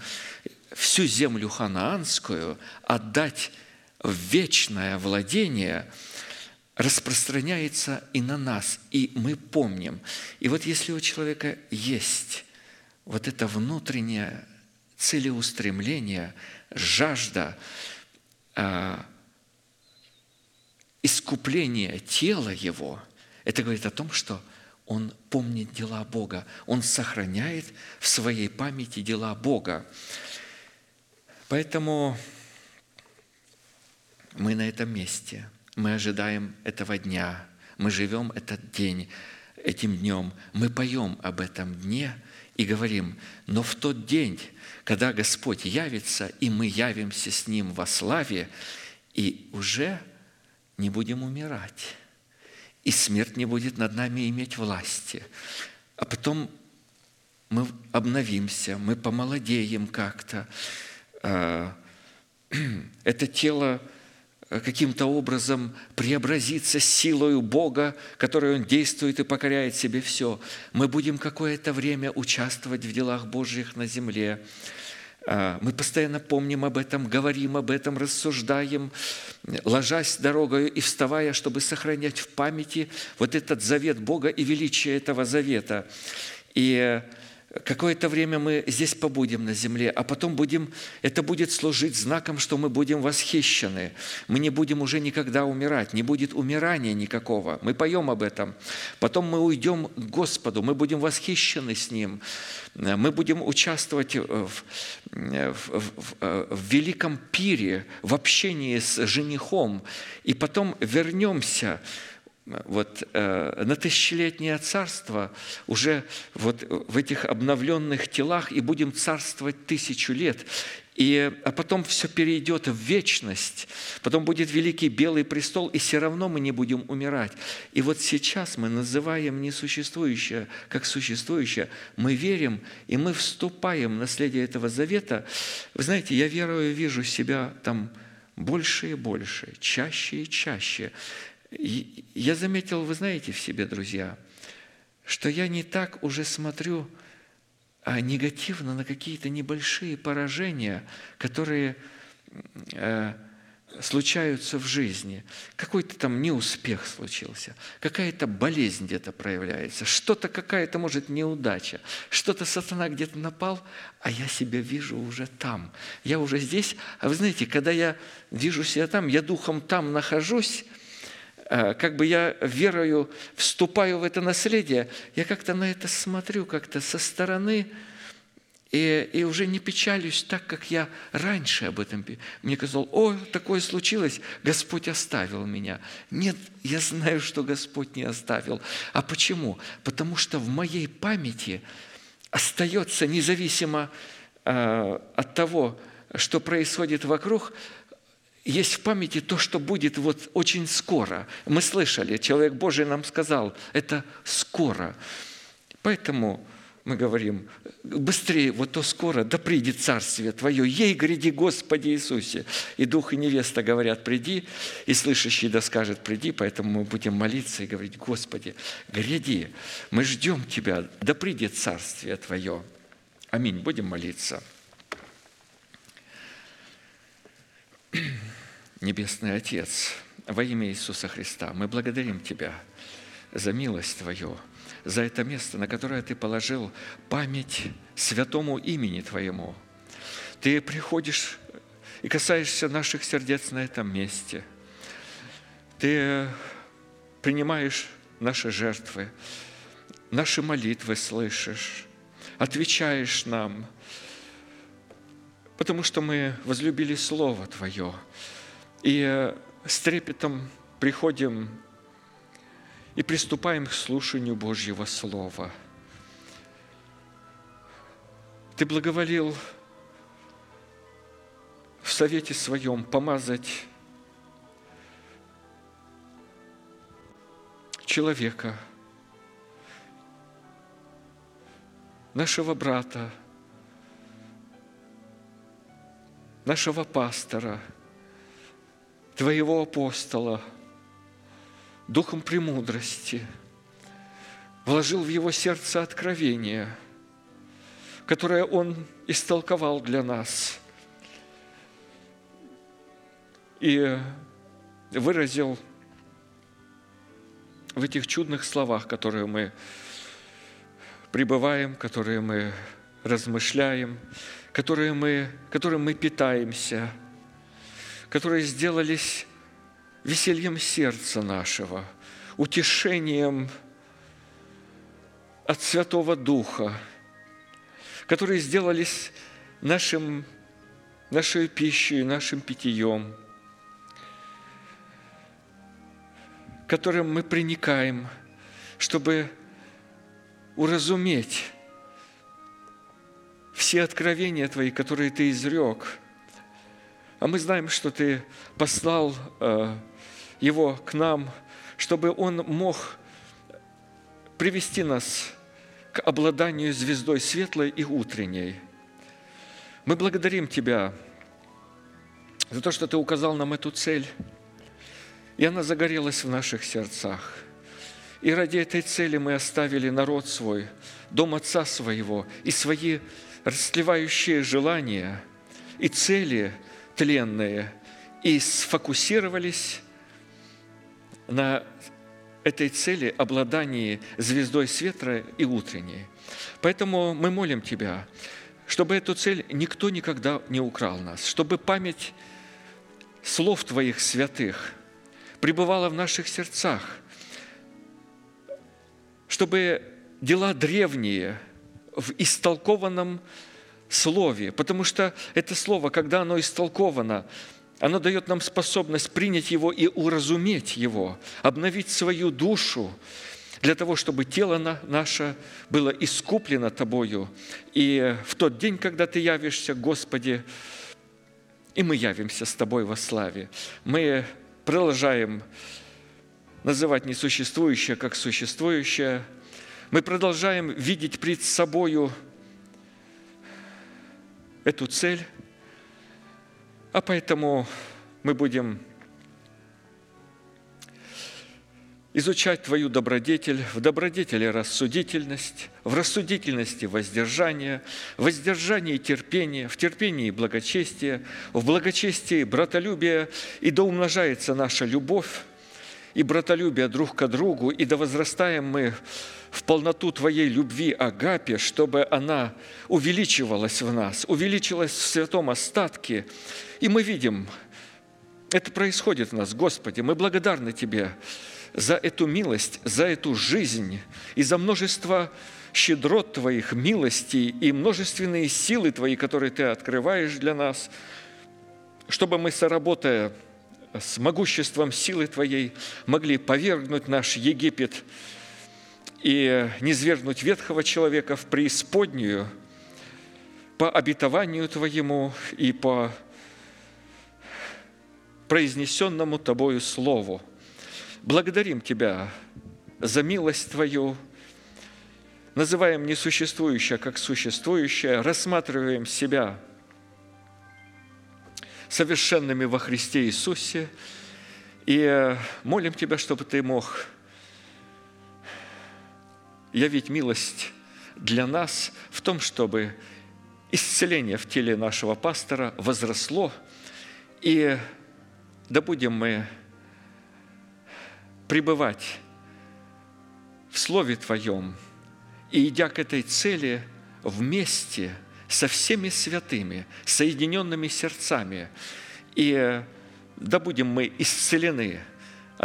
всю землю ханаанскую отдать в вечное владение, распространяется и на нас, и мы помним. И вот если у человека есть вот это внутреннее целеустремление, жажда искупления тела его, это говорит о том, что он помнит дела Бога, он сохраняет в своей памяти дела Бога. Поэтому мы на этом месте, мы ожидаем этого дня, мы живем этот день, этим днем, мы поем об этом дне и говорим, но в тот день, когда Господь явится, и мы явимся с Ним во славе, и уже не будем умирать, и смерть не будет над нами иметь власти. А потом мы обновимся, мы помолодеем как-то. А, [CLEARS THROAT] Это тело каким-то образом преобразится силою Бога, которой Он действует и покоряет себе все. Мы будем какое-то время участвовать в делах Божьих на земле. А, Мы постоянно помним об этом, говорим об этом, рассуждаем, ложась дорогою и вставая, чтобы сохранять в памяти вот этот завет Бога и величие этого завета. И какое-то время мы здесь побудем на земле, а потом будем, это будет служить знаком, что мы будем восхищены. Мы не будем уже никогда умирать, не будет умирания никакого. Мы поем об этом. Потом мы уйдем к Господу, мы будем восхищены с Ним. Мы будем участвовать в, в- в- в великом пире, в общении с женихом. И потом вернемся вот, э, на тысячелетнее царство уже вот в этих обновленных телах и будем царствовать тысячу лет. И, а потом все перейдет в вечность, потом будет великий белый престол, и все равно мы не будем умирать. И вот сейчас мы называем несуществующее как существующее, мы верим, и мы вступаем в наследие этого завета. Вы знаете, я верою вижу себя там больше и больше, чаще и чаще. Я заметил, вы знаете, в себе, друзья, что я не так уже смотрю а негативно на какие-то небольшие поражения, которые э, случаются в жизни, какой-то там неуспех случился, какая-то болезнь где-то проявляется, что-то какая-то, может, неудача, что-то сатана где-то напал, а я себя вижу уже там. Я уже здесь, а вы знаете, когда я вижу себя там, я духом там нахожусь, как бы я верою вступаю в это наследие, я как-то на это смотрю как-то со стороны, и, и уже не печалюсь так, как я раньше об этом. Мне казалось, о, такое случилось, Господь оставил меня. Нет, я знаю, что Господь не оставил. А почему? Потому что в моей памяти остается независимо э, от того, что происходит вокруг, есть в памяти то, что будет вот очень скоро. Мы слышали, человек Божий нам сказал, это скоро. Поэтому мы говорим, быстрее, вот то скоро, да придет Царствие Твое, ей гряди, Господи Иисусе. И Дух и невеста говорят, приди, и слышащий да скажет, приди, поэтому мы будем молиться и говорить, Господи, гряди, мы ждем Тебя, да придет Царствие Твое. Аминь. Будем молиться. Небесный Отец, во имя Иисуса Христа, мы благодарим Тебя за милость Твою, за это место, на которое Ты положил память святому имени Твоему. Ты приходишь и касаешься наших сердец на этом месте. Ты принимаешь наши жертвы, наши молитвы слышишь, отвечаешь нам, потому что мы возлюбили Слово Твое – и э, с трепетом приходим и приступаем к слушанию Божьего Слова. Ты благоволил в совете своем помазать человека, нашего брата, нашего пастора – Твоего апостола духом премудрости, вложил в его сердце откровение, которое он истолковал для нас. И выразил в этих чудных словах, которые мы пребываем, которые мы размышляем, которые мы, которым мы питаемся – которые сделались весельем сердца нашего, утешением от Святого Духа, которые сделались нашим, нашей пищей, нашим питьем, которым мы приникаем, чтобы уразуметь все откровения Твои, которые Ты изрек – а мы знаем, что Ты послал э, Его к нам, чтобы Он мог привести нас к обладанию звездой светлой и утренней. Мы благодарим Тебя за то, что Ты указал нам эту цель, и она загорелась в наших сердцах. И ради этой цели мы оставили народ свой, дом Отца своего и свои расслевающие желания и цели – тленные и сфокусировались на этой цели обладании звездой света и утренней. Поэтому мы молим Тебя, чтобы эту цель никто никогда не украл нас, чтобы память слов Твоих святых пребывала в наших сердцах, чтобы дела древние в истолкованном слове, потому что это слово, когда оно истолковано, оно дает нам способность принять его и уразуметь его, обновить свою душу, для того, чтобы тело наше было искуплено Тобою. И в тот день, когда Ты явишься, Господи, и мы явимся с Тобой во славе, мы продолжаем называть несуществующее как существующее, мы продолжаем видеть пред собою эту цель, а поэтому мы будем изучать Твою добродетель, в добродетели рассудительность, в рассудительности воздержание, в воздержании терпение, в терпении благочестие, в благочестии братолюбие, и да умножается наша любовь и братолюбие друг к другу, и да возрастаем мы в полноту Твоей любви Агапе, чтобы она увеличивалась в нас, увеличилась в святом остатке. И мы видим, это происходит в нас, Господи. Мы благодарны Тебе за эту милость, за эту жизнь и за множество щедрот Твоих, милостей и множественные силы Твои, которые Ты открываешь для нас, чтобы мы, соработая с могуществом силы Твоей, могли повергнуть наш Египет и низвергнуть ветхого человека в преисподнюю по обетованию Твоему и по произнесенному Тобою Слову. Благодарим Тебя за милость Твою, называем несуществующее как существующее, рассматриваем себя совершенными во Христе Иисусе и молим Тебя, чтобы Ты мог явить милость для нас в том, чтобы исцеление в теле нашего пастора возросло, и да будем мы пребывать в Слове Твоем и, идя к этой цели, вместе со всеми святыми, соединенными сердцами, и да будем мы исцелены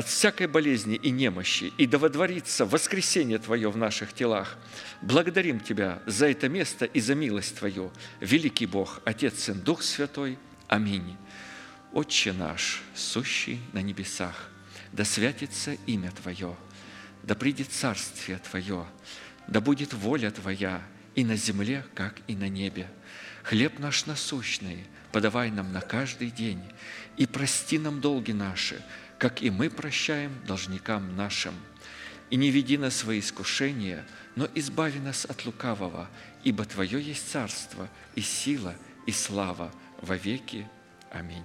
от всякой болезни и немощи, и да водворится воскресение Твое в наших телах. Благодарим Тебя за это место и за милость Твою, великий Бог, Отец, Сын, Дух Святой. Аминь. Отче наш, сущий на небесах, да святится имя Твое, да придет царствие Твое, да будет воля Твоя и на земле, как и на небе. Хлеб наш насущный подавай нам на каждый день, и прости нам долги наши, как и мы прощаем должникам нашим. И не веди нас во искушение, но избави нас от лукавого, ибо Твое есть царство, и сила, и слава во веки. Аминь.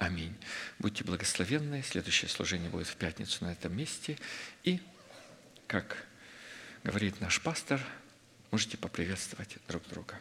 Аминь. Будьте благословенны. Следующее служение будет в пятницу на этом месте. И, как говорит наш пастор, можете поприветствовать друг друга.